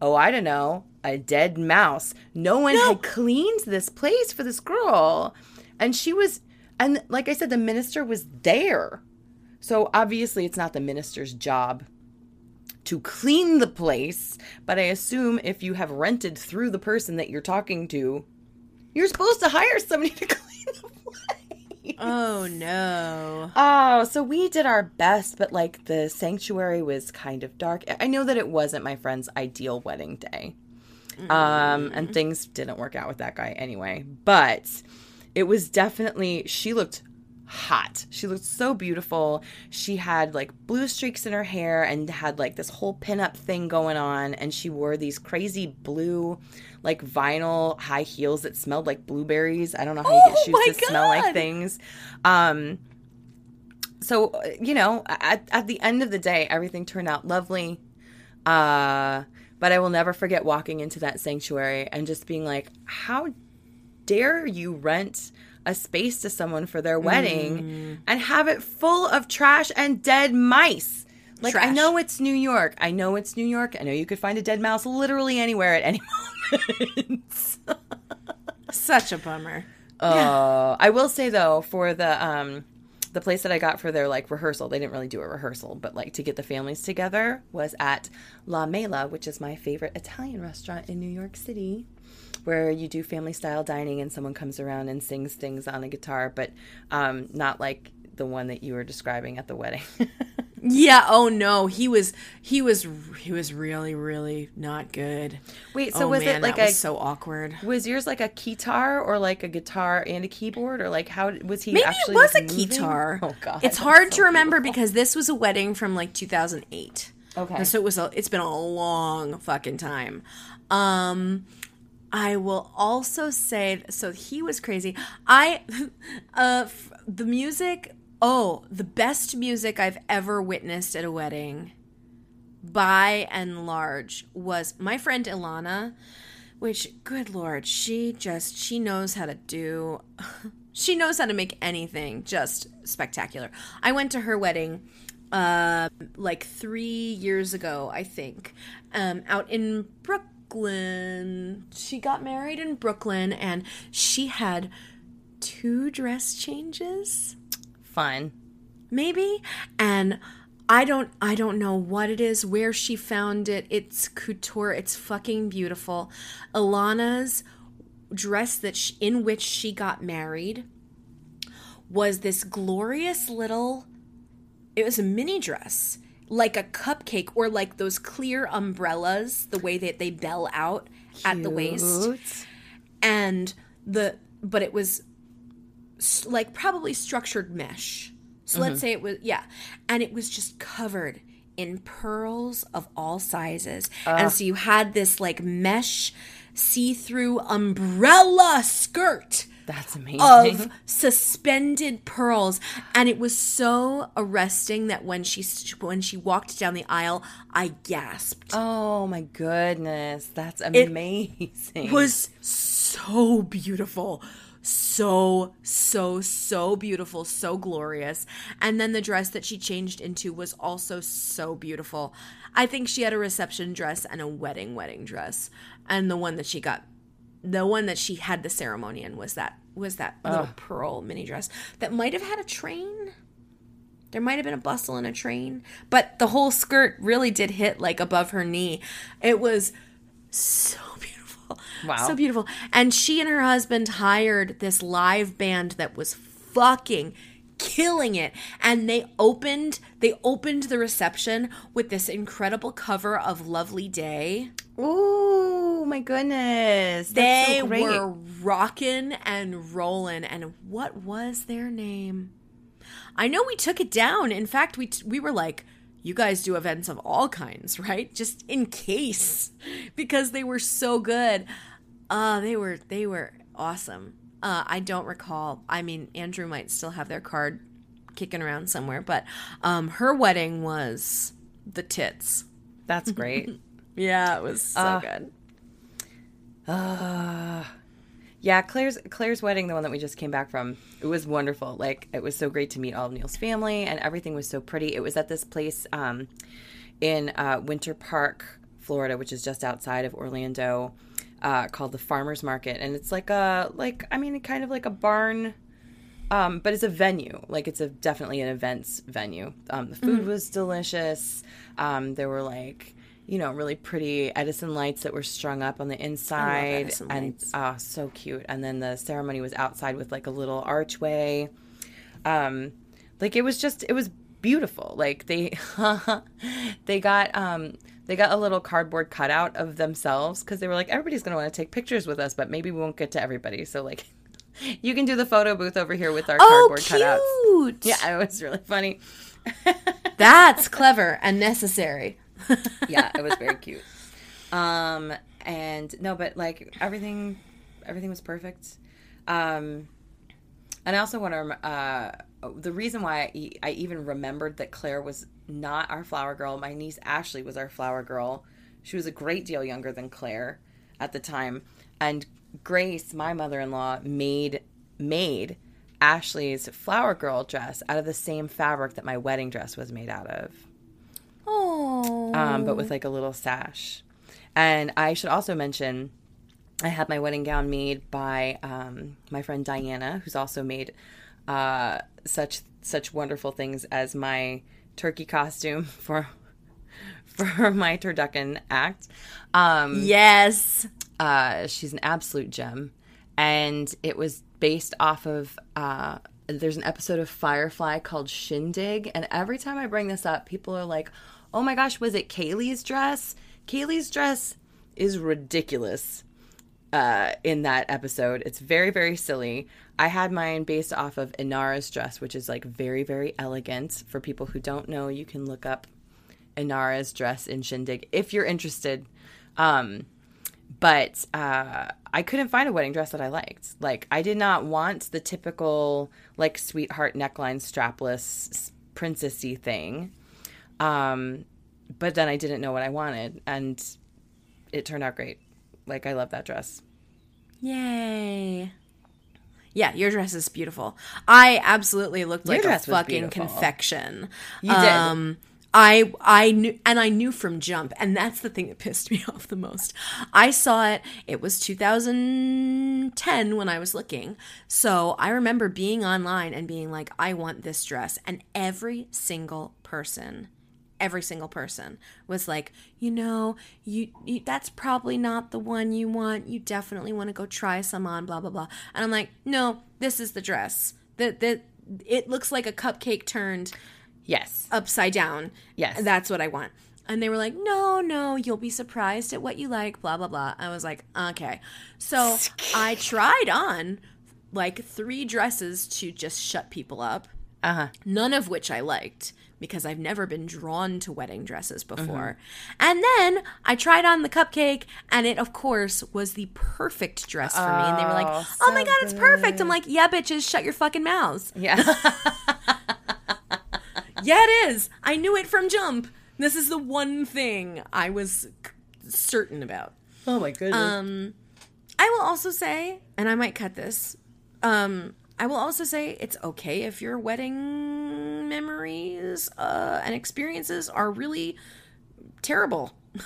oh i don't know a dead mouse no one had cleaned this place for this girl. And she was and like i said the minister was there. So obviously it's not the minister's job to clean the place but i assume if you have rented through the person that you're talking to you're supposed to hire somebody to <laughs> clean the place Oh no. Oh, so we did our best, but like the sanctuary was kind of dark. I know that it wasn't my friend's ideal wedding day. Um, and things didn't work out with that guy anyway. But it was definitely, she looked hot. She looked so beautiful. She had like blue streaks in her hair and had like this whole pinup thing going on. And she wore these crazy blue, like vinyl high heels that smelled like blueberries. I don't know how you get Oh shoes to smell like things. Um, so you know at, at the end of the day everything turned out lovely uh but i will never forget walking into that sanctuary and just being like how dare you rent a space to someone for their wedding Mm. and have it full of trash and dead mice. Like i know it's new york. I know it's new york. I know you could find a dead mouse literally anywhere at any <laughs> moment. Such a bummer. Oh, I will say though, for the um, the place that I got for their like rehearsal, they didn't really do a rehearsal, but like to get the families together was at La Mela, which is my favorite Italian restaurant in New York City, where you do family style dining and someone comes around and sings things on a guitar, but um, not like the one that you were describing at the wedding. <laughs> Yeah, oh no. He was he was he was really really not good. Wait, so oh, was man, it like that a was so awkward. was yours like a guitar or like a guitar and a keyboard or like how was he Maybe actually it was like, a guitar. <laughs> Oh god. It's hard so to remember beautiful. because this was a wedding from like 2008. Okay. And so it was a, it's been a long fucking time. Um I will also say so he was crazy. I <laughs> uh the music oh, the best music I've ever witnessed at a wedding by and large was my friend Ilana, which good lord, she just she knows how to do <laughs> She knows how to make anything just spectacular. I went to her wedding uh, like three years ago, I think, um, out in Brooklyn. She got married in Brooklyn and she had two dress changes, Fun. maybe. And I don't I don't know what it is, where she found it. It's couture. It's fucking beautiful. Alana's dress that she, in which she got married was this glorious little it was a mini dress like a cupcake or like those clear umbrellas the way that they bell out at the waist. And the but it was like probably structured mesh. So let's mm-hmm. say it was yeah. And it was just covered in pearls of all sizes. And ah. so you had this like mesh see-through umbrella skirt That's amazing. of suspended pearls and it was so arresting that when she when she walked down the aisle i gasped oh my goodness. That's amazing. It was so beautiful. So, so, so beautiful, so glorious. And then the dress that she changed into was also so beautiful. I think she had a reception dress and a wedding wedding dress. And the one that she got the one that she had the ceremony in was that was that little pearl mini dress that might have had a train. There might have been a bustle and a train, but the whole skirt really did hit like above her knee. It was so beautiful. Wow. So beautiful. And she and her husband hired this live band that was fucking killing it and they opened they opened the reception with this incredible cover of Lovely Day. Ooh, my goodness. That's They so were rocking and rolling and what was their name? I know we took it down. In fact, we t- we were like you guys do events of all kinds, <laughs> right? Just in case <laughs> because they were so good. Uh they were they were awesome. Uh I don't recall. I mean, Andrew might still have their card kicking around somewhere, but um her wedding was the tits. That's great. <laughs> Yeah, it was so Uh, good. <sighs> Yeah, Claire's Claire's wedding, the one that we just came back from, it was wonderful. Like it was so great to meet all of Neil's family, and everything was so pretty. It was at this place um, in uh, Winter Park, Florida, which is just outside of Orlando, uh, called the Farmers Market, and it's like a like I mean, kind of like a barn. Um, but it's a venue, like it's a definitely an events venue. Um, the food was delicious. Um, there were like, you know, really pretty Edison lights that were strung up on the inside, and lights. oh, so cute. And then the ceremony was outside with like a little archway. Um, like it was just, it was beautiful. Like they, <laughs> they got, um, they got a little cardboard cutout of themselves because they were like, everybody's gonna want to take pictures with us, but maybe we won't get to everybody. So like, <laughs> you can do the photo booth over here with our Oh, cardboard cutouts. cute! <laughs> Yeah, it was really funny. That's clever and necessary. <laughs> yeah, it was very cute. Um, and no, but like everything, everything was perfect. Um, and I also want to. Uh, the reason why I even remembered that Claire was not our flower girl. My niece Ashley was our flower girl. She was a great deal younger than Claire at the time, and Grace, my mother-in-law, made made Ashley's flower girl dress out of the same fabric that my wedding dress was made out of Oh. um, but with like a little sash. And I should also mention, I had my wedding gown made by um, my friend Diana, who's also made uh, such such wonderful things as my turkey costume <laughs> for for my turducken act. Um, yes. uh, she's an absolute gem, and it was based off of. Uh, there's an episode of Firefly called Shindig, and every time I bring this up, people are like, "Oh my gosh, was it Kaylee's dress?" Kaylee's dress is ridiculous uh, in that episode. It's very, very silly. I had mine based off of Inara's dress, which is like very, very elegant. For people who don't know, you can look up Inara's dress in Shindig if you're interested. Um, but uh, I couldn't find a wedding dress that I liked. Like, I did not want the typical like sweetheart neckline strapless princessy thing. Um, but then I didn't know what I wanted, and it turned out great. Like, I love that dress. Yay. Yeah, your dress is beautiful. I absolutely looked like a fucking confection. You did. Um, I I knew and I knew from jump, and that's the thing that pissed <laughs> me off the most. I saw it. It was 2010 when I was looking, so I remember being online and being like, "I want this dress," and every single person. Every single person was like, you know, you, you that's probably not the one you want. You definitely want to go try some on, blah blah blah. And I'm like, no, this is the dress. That that it looks like a cupcake turned Yes. upside down. Yes. That's what I want. And they were like, no, no, you'll be surprised at what you like, blah, blah, blah. I was like, okay. So <laughs> I tried on like three dresses to just shut people up, Uh huh. none of which I liked because I've never been drawn to wedding dresses before. And then I tried on the cupcake, and it, of course, was the perfect dress for me. And they were like, Oh, oh my so God, it's perfect. I'm like, yeah, bitches, shut your fucking mouths. Yeah. <laughs> Yeah, it is. I knew it from jump. This is the one thing I was c- certain about. oh my goodness. Um, I will also say, and I might cut this. Um, I will also say it's okay if your wedding memories uh, and experiences are really terrible. <laughs>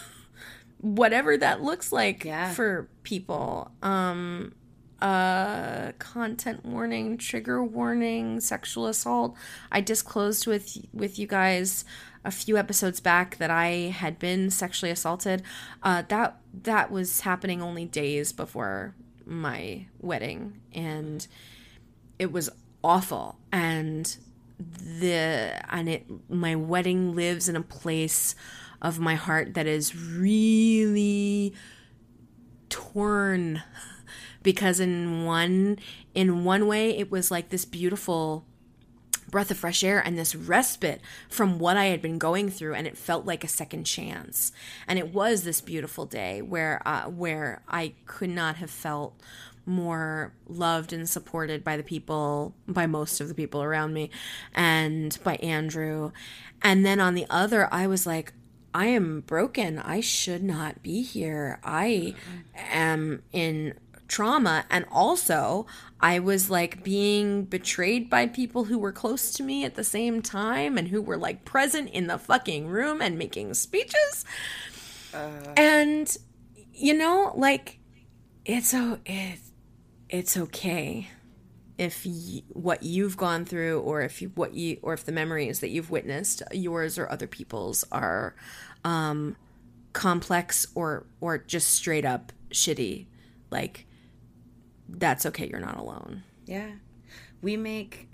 Whatever that looks like Yeah. for people. Um, uh content warning trigger warning sexual assault i disclosed with with you guys a few episodes back that i had been sexually assaulted uh that that was happening only days before my wedding and it was awful. And the and it my wedding lives in a place of my heart that is really torn. <laughs> Because in one in one way it was like this beautiful breath of fresh air and this respite from what I had been going through. And it felt like a second chance. And it was this beautiful day where uh, where I could not have felt more loved and supported by the people by most of the people around me and by Andrew. And then on the other I was like I am broken. I should not be here. I am in trauma. And also I was like being betrayed by people who were close to me at the same time and who were like present in the fucking room and making speeches. Uh. and you know, like it's so, it, it's okay if y- what you've gone through or if you what you or if the memories that you've witnessed yours or other people's are um complex or or just straight up shitty like that's okay you're not alone Yeah. We make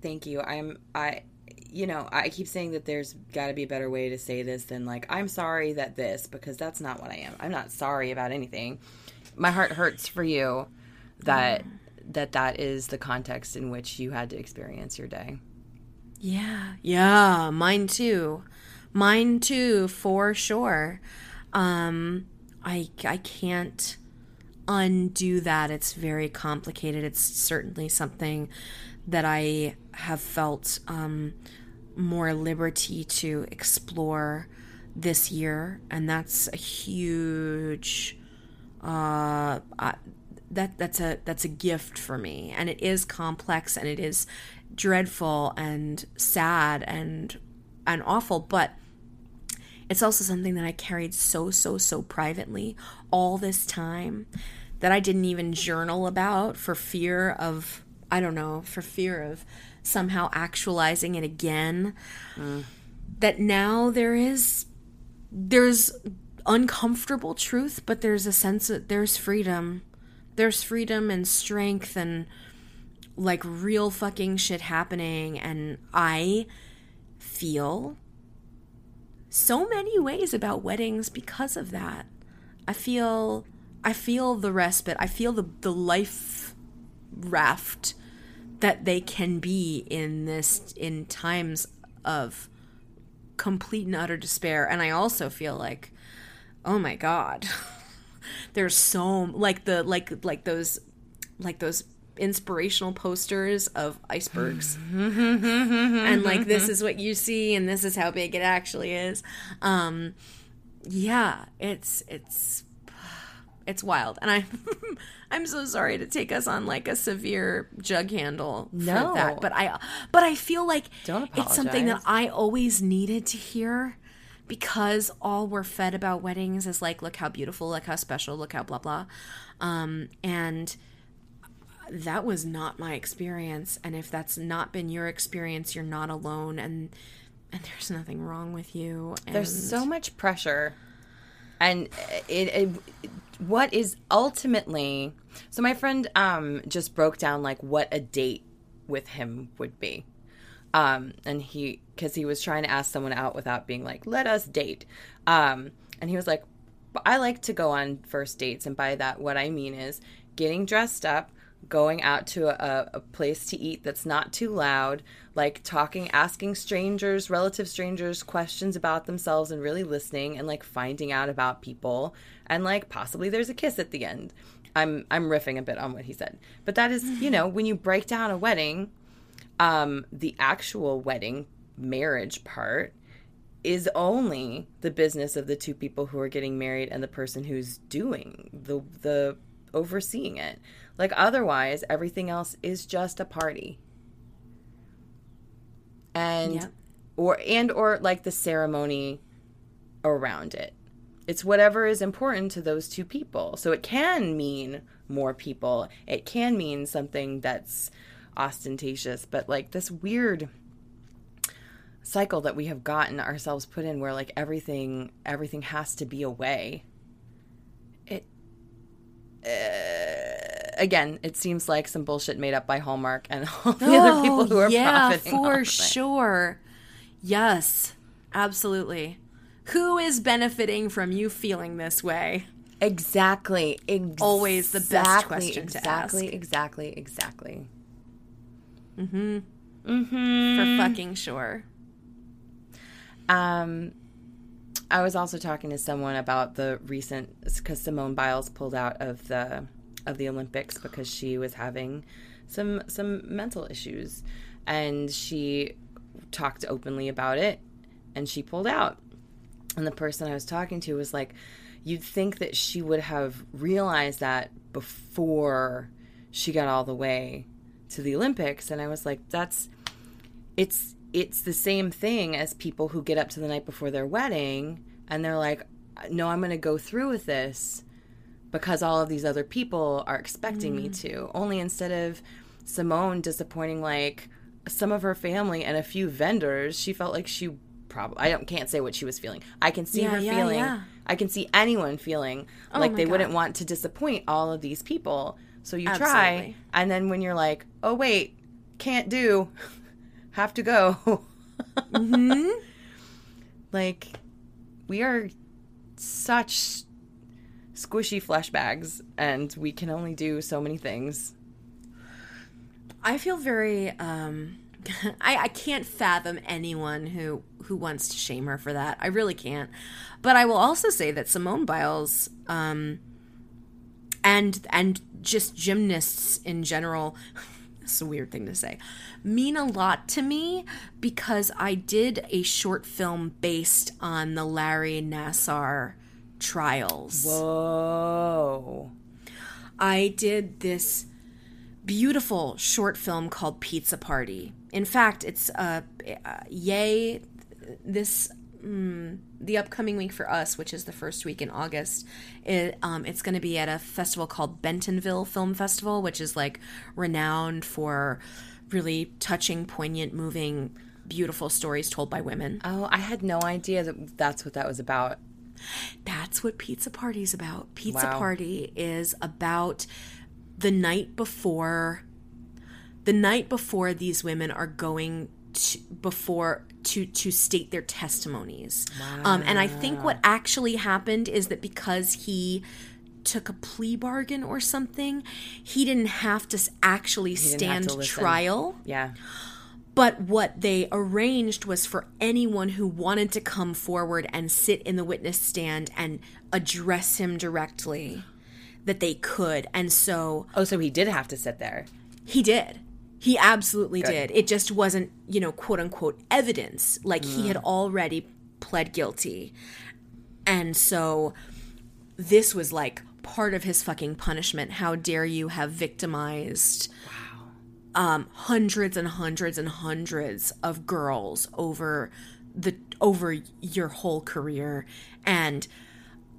thank you. I'm I you know, I keep saying that there's got to be a better way to say this than like I'm sorry that this because that's not what I am. I'm not sorry about anything. My heart hurts for you that that that is the context in which you had to experience your day. yeah. Yeah. Mine too. Mine too for sure. Um i i can't undo that. It's very complicated. It's certainly something that i have felt um more liberty to explore this year and that's a huge uh I, that that's a that's a gift for me. And it is complex and it is dreadful and sad and and awful. But it's also something that I carried so so so privately all this time that I didn't even journal about for fear of I don't know for fear of somehow actualizing it again. Mm. That now there is there's uncomfortable truth but there's a sense that there's freedom there's freedom and strength and like real fucking shit happening and i feel so many ways about weddings because of that. I feel i feel the respite. I feel the the life raft that they can be in this in times of complete and utter despair. And i also feel like oh my god <laughs> there's so like the like like those like those inspirational posters of icebergs <laughs> and like this is what you see and this is how big it actually is um yeah it's it's It's wild. And I <laughs> I'm so sorry to take us on like a severe jug handle for No. that. But I but I feel like it's something that. I always needed to hear because all we're fed about weddings is like look how beautiful, look how special, look how blah blah. Um and that was not my experience and if that's not been your experience you're not alone and and there's nothing wrong with you and There's so much pressure, and it, it what is ultimately. So my friend um just broke down like what a date with him would be, um, and he because he was trying to ask someone out without being like let us date, um, and he was like, I like to go on first dates, and by that what I mean is getting dressed up going out to a, a place to eat that's not too loud, like talking, asking strangers, relative strangers, questions about themselves and really listening and like finding out about people. And like possibly there's a kiss at the end. I'm I'm riffing a bit on what he said. But that is, you <sighs> know, when you break down a wedding, um, the actual wedding marriage part is only the business of the two people who are getting married and the person who's doing the the overseeing it. Like otherwise, everything else is just a party. And Yep. or and or like the ceremony around it. It's whatever is important to those two people. So it can mean more people. It can mean something that's ostentatious, but like this weird cycle that we have gotten ourselves put in where like everything everything has to be a way. It uh, again, it seems like some bullshit made up by Hallmark and <laughs> all the other people who are Oh, yeah, profiting for sure. Yes, absolutely. Who is benefiting from you feeling this way? Exactly. Ex- Always the best exactly, question to exactly, ask. Exactly, exactly, For fucking sure. Um, I was also talking to someone about the recent because Simone Biles pulled out of the of the Olympics because she was having some some mental issues, and she talked openly about it, and she pulled out. And the person I was talking to was like, "You'd think that she would have realized that before she got all the way to the Olympics," and I was like, "That's." it's it's the same thing as people who get up to the night before their wedding and they're like no i'm going to go through with this because all of these other people are expecting me mm. to only instead of simone disappointing like some of her family and a few vendors she felt like she probably i don't can't say what she was feeling i can see Yeah, her yeah, feeling yeah. i can see anyone feeling oh like they God. wouldn't want to disappoint all of these people so you try and then when you're like oh wait can't do <laughs> have to go Mm-hmm. <laughs> like we are such squishy flesh bags and we can only do so many things I feel very um <laughs> I, I can't fathom anyone who who wants to shame her for that. I really can't. But I will also say that Simone Biles um and and just gymnasts in general <laughs> it's a weird thing to say mean a lot to me because I did a short film based on the Larry Nassar trials. whoa I did this beautiful short film called Pizza Party. In fact, it's uh, uh yay this mm, the upcoming week for us, which is the first week in August. It, um, it's going to be at a festival called Bentonville Film Festival, which is like renowned for really touching, poignant, moving, beautiful stories told by women. oh i had no idea that that's what that was about That's what Pizza Party's about. Pizza Wow. Party is about the night before the night before these women are going to before to to state their testimonies. Um, and I think what actually happened is that because he took a plea bargain or something, he didn't have to actually stand to trial. yeah But what they arranged was for anyone who wanted to come forward and sit in the witness stand and address him directly that they could. And so oh so he did have to sit there he did. He absolutely did. It just wasn't, you know, quote unquote evidence. Like he had already pled guilty. And so this was like part of his fucking punishment. How dare you have victimized um, hundreds and hundreds and hundreds of girls over the over your whole career and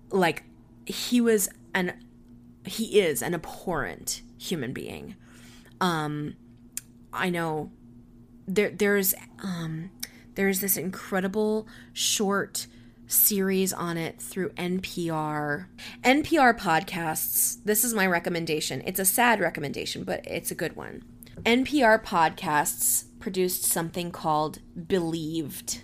like he was an he is an abhorrent human being um i know there there's um there's this incredible short series on it through NPR. NPR podcasts, this is my recommendation. It's a sad recommendation, but it's a good one. NPR podcasts produced something called Believed.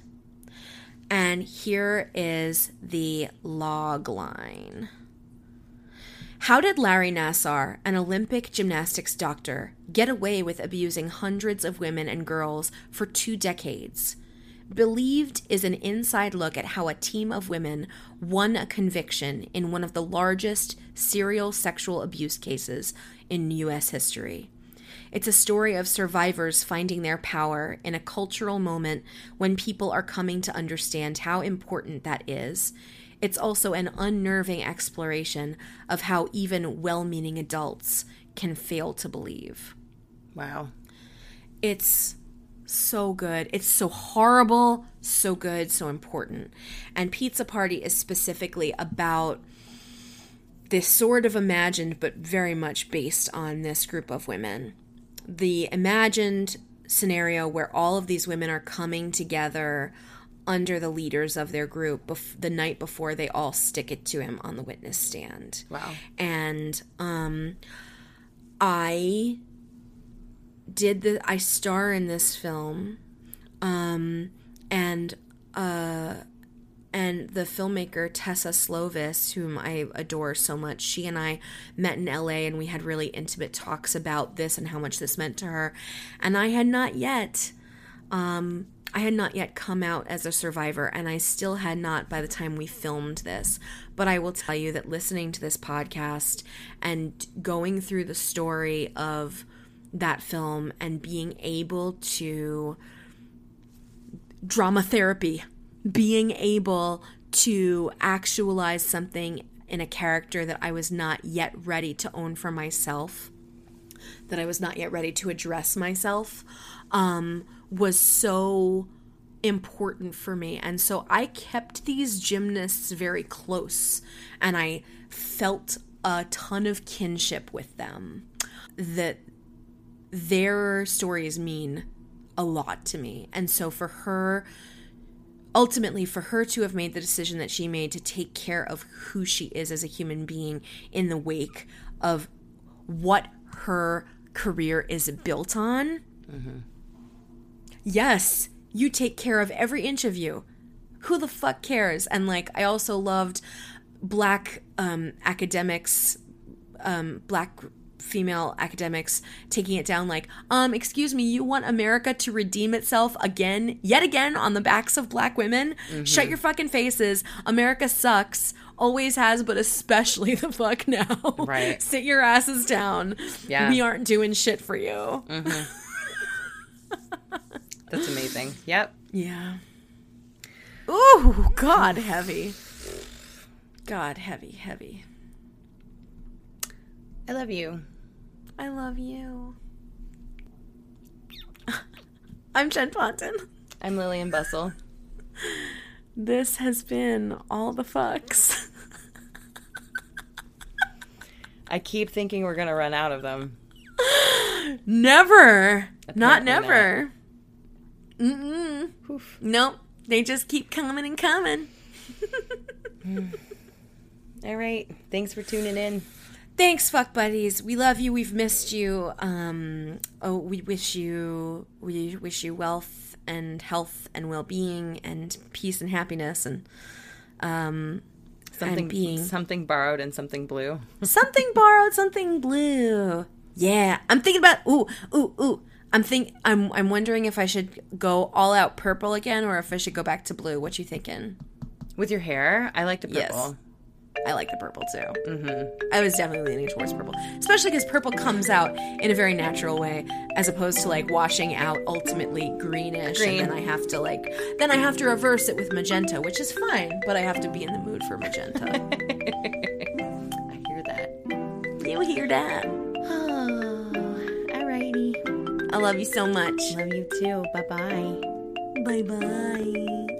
And here is the log line. How did Larry Nassar, an Olympic gymnastics doctor, get away with abusing hundreds of women and girls for two decades? Believed is an inside look at how a team of women won a conviction in one of the largest serial sexual abuse cases in U.S. history. It's a story of survivors finding their power in a cultural moment when people are coming to understand how important that is. It's also an unnerving exploration of how even well meaning adults can fail to believe. Wow. It's so good. It's so horrible, so good, so important. And Pizza Party is specifically about this sort of imagined, but very much based on this group of women. The imagined scenario where all of these women are coming together under the leaders of their group bef- the night before they all stick it to him on the witness stand. Wow. And um I did the I star in this film um and uh and the filmmaker Tessa Slovis, whom I adore so much, she and I met in LA and we had really intimate talks about this and how much this meant to her. And I had not yet um I had not yet come out as a survivor, and I still had not by the time we filmed this. But I will tell you that listening to this podcast and going through the story of that film and being able to drama therapy, being able to actualize something in a character that I was not yet ready to own for myself, that I was not yet ready to address myself, um, was so important for me. And so I kept these gymnasts very close and I felt a ton of kinship with them. That their stories mean a lot to me. And so for her, ultimately, for her to have made the decision that she made to take care of who she is as a human being in the wake of what her career is built on. Mm-hmm. Yes, you take care of every inch of you. Who the fuck cares? And like, I also loved black um, academics, um, black female academics taking it down like, um, excuse me, you want America to redeem itself again, yet again, on the backs of black women? Shut your fucking faces. America sucks. Always has, but especially <laughs> the fuck now. Right. Sit your asses down. Yeah. We aren't doing shit for you. <laughs> That's amazing. Yep. Yeah. Ooh, God, heavy. God, heavy, heavy. I love you. I love you. <laughs> I'm Jen Ponton. I'm Lillian Bustle. This has been all the fucks. I keep thinking we're gonna run out of them. <gasps> never. Not Apparently never. Mm-mm. Nope. They just keep coming and coming. <laughs> All right. Thanks for tuning in. Thanks, fuck buddies. We love you. We've missed you. Um, oh, we wish you we wish you wealth and health and well being and peace and happiness and um Something being- something borrowed and something blue. something borrowed, something blue. Yeah, I'm thinking about ooh ooh ooh. I'm think I'm I'm wondering if I should go all out purple again or if I should go back to blue. What you thinking? With your hair, I like the purple. Yes. I like the purple too. Mm-hmm. I was definitely leaning towards purple, especially because purple comes out in a very natural way, as opposed to like washing out ultimately greenish, Green. and then I have to like then I have to reverse it with magenta, which is fine, but I have to be in the mood for magenta. <laughs> I hear that. You hear that. I love you so much. Love you too. Bye bye. Bye bye.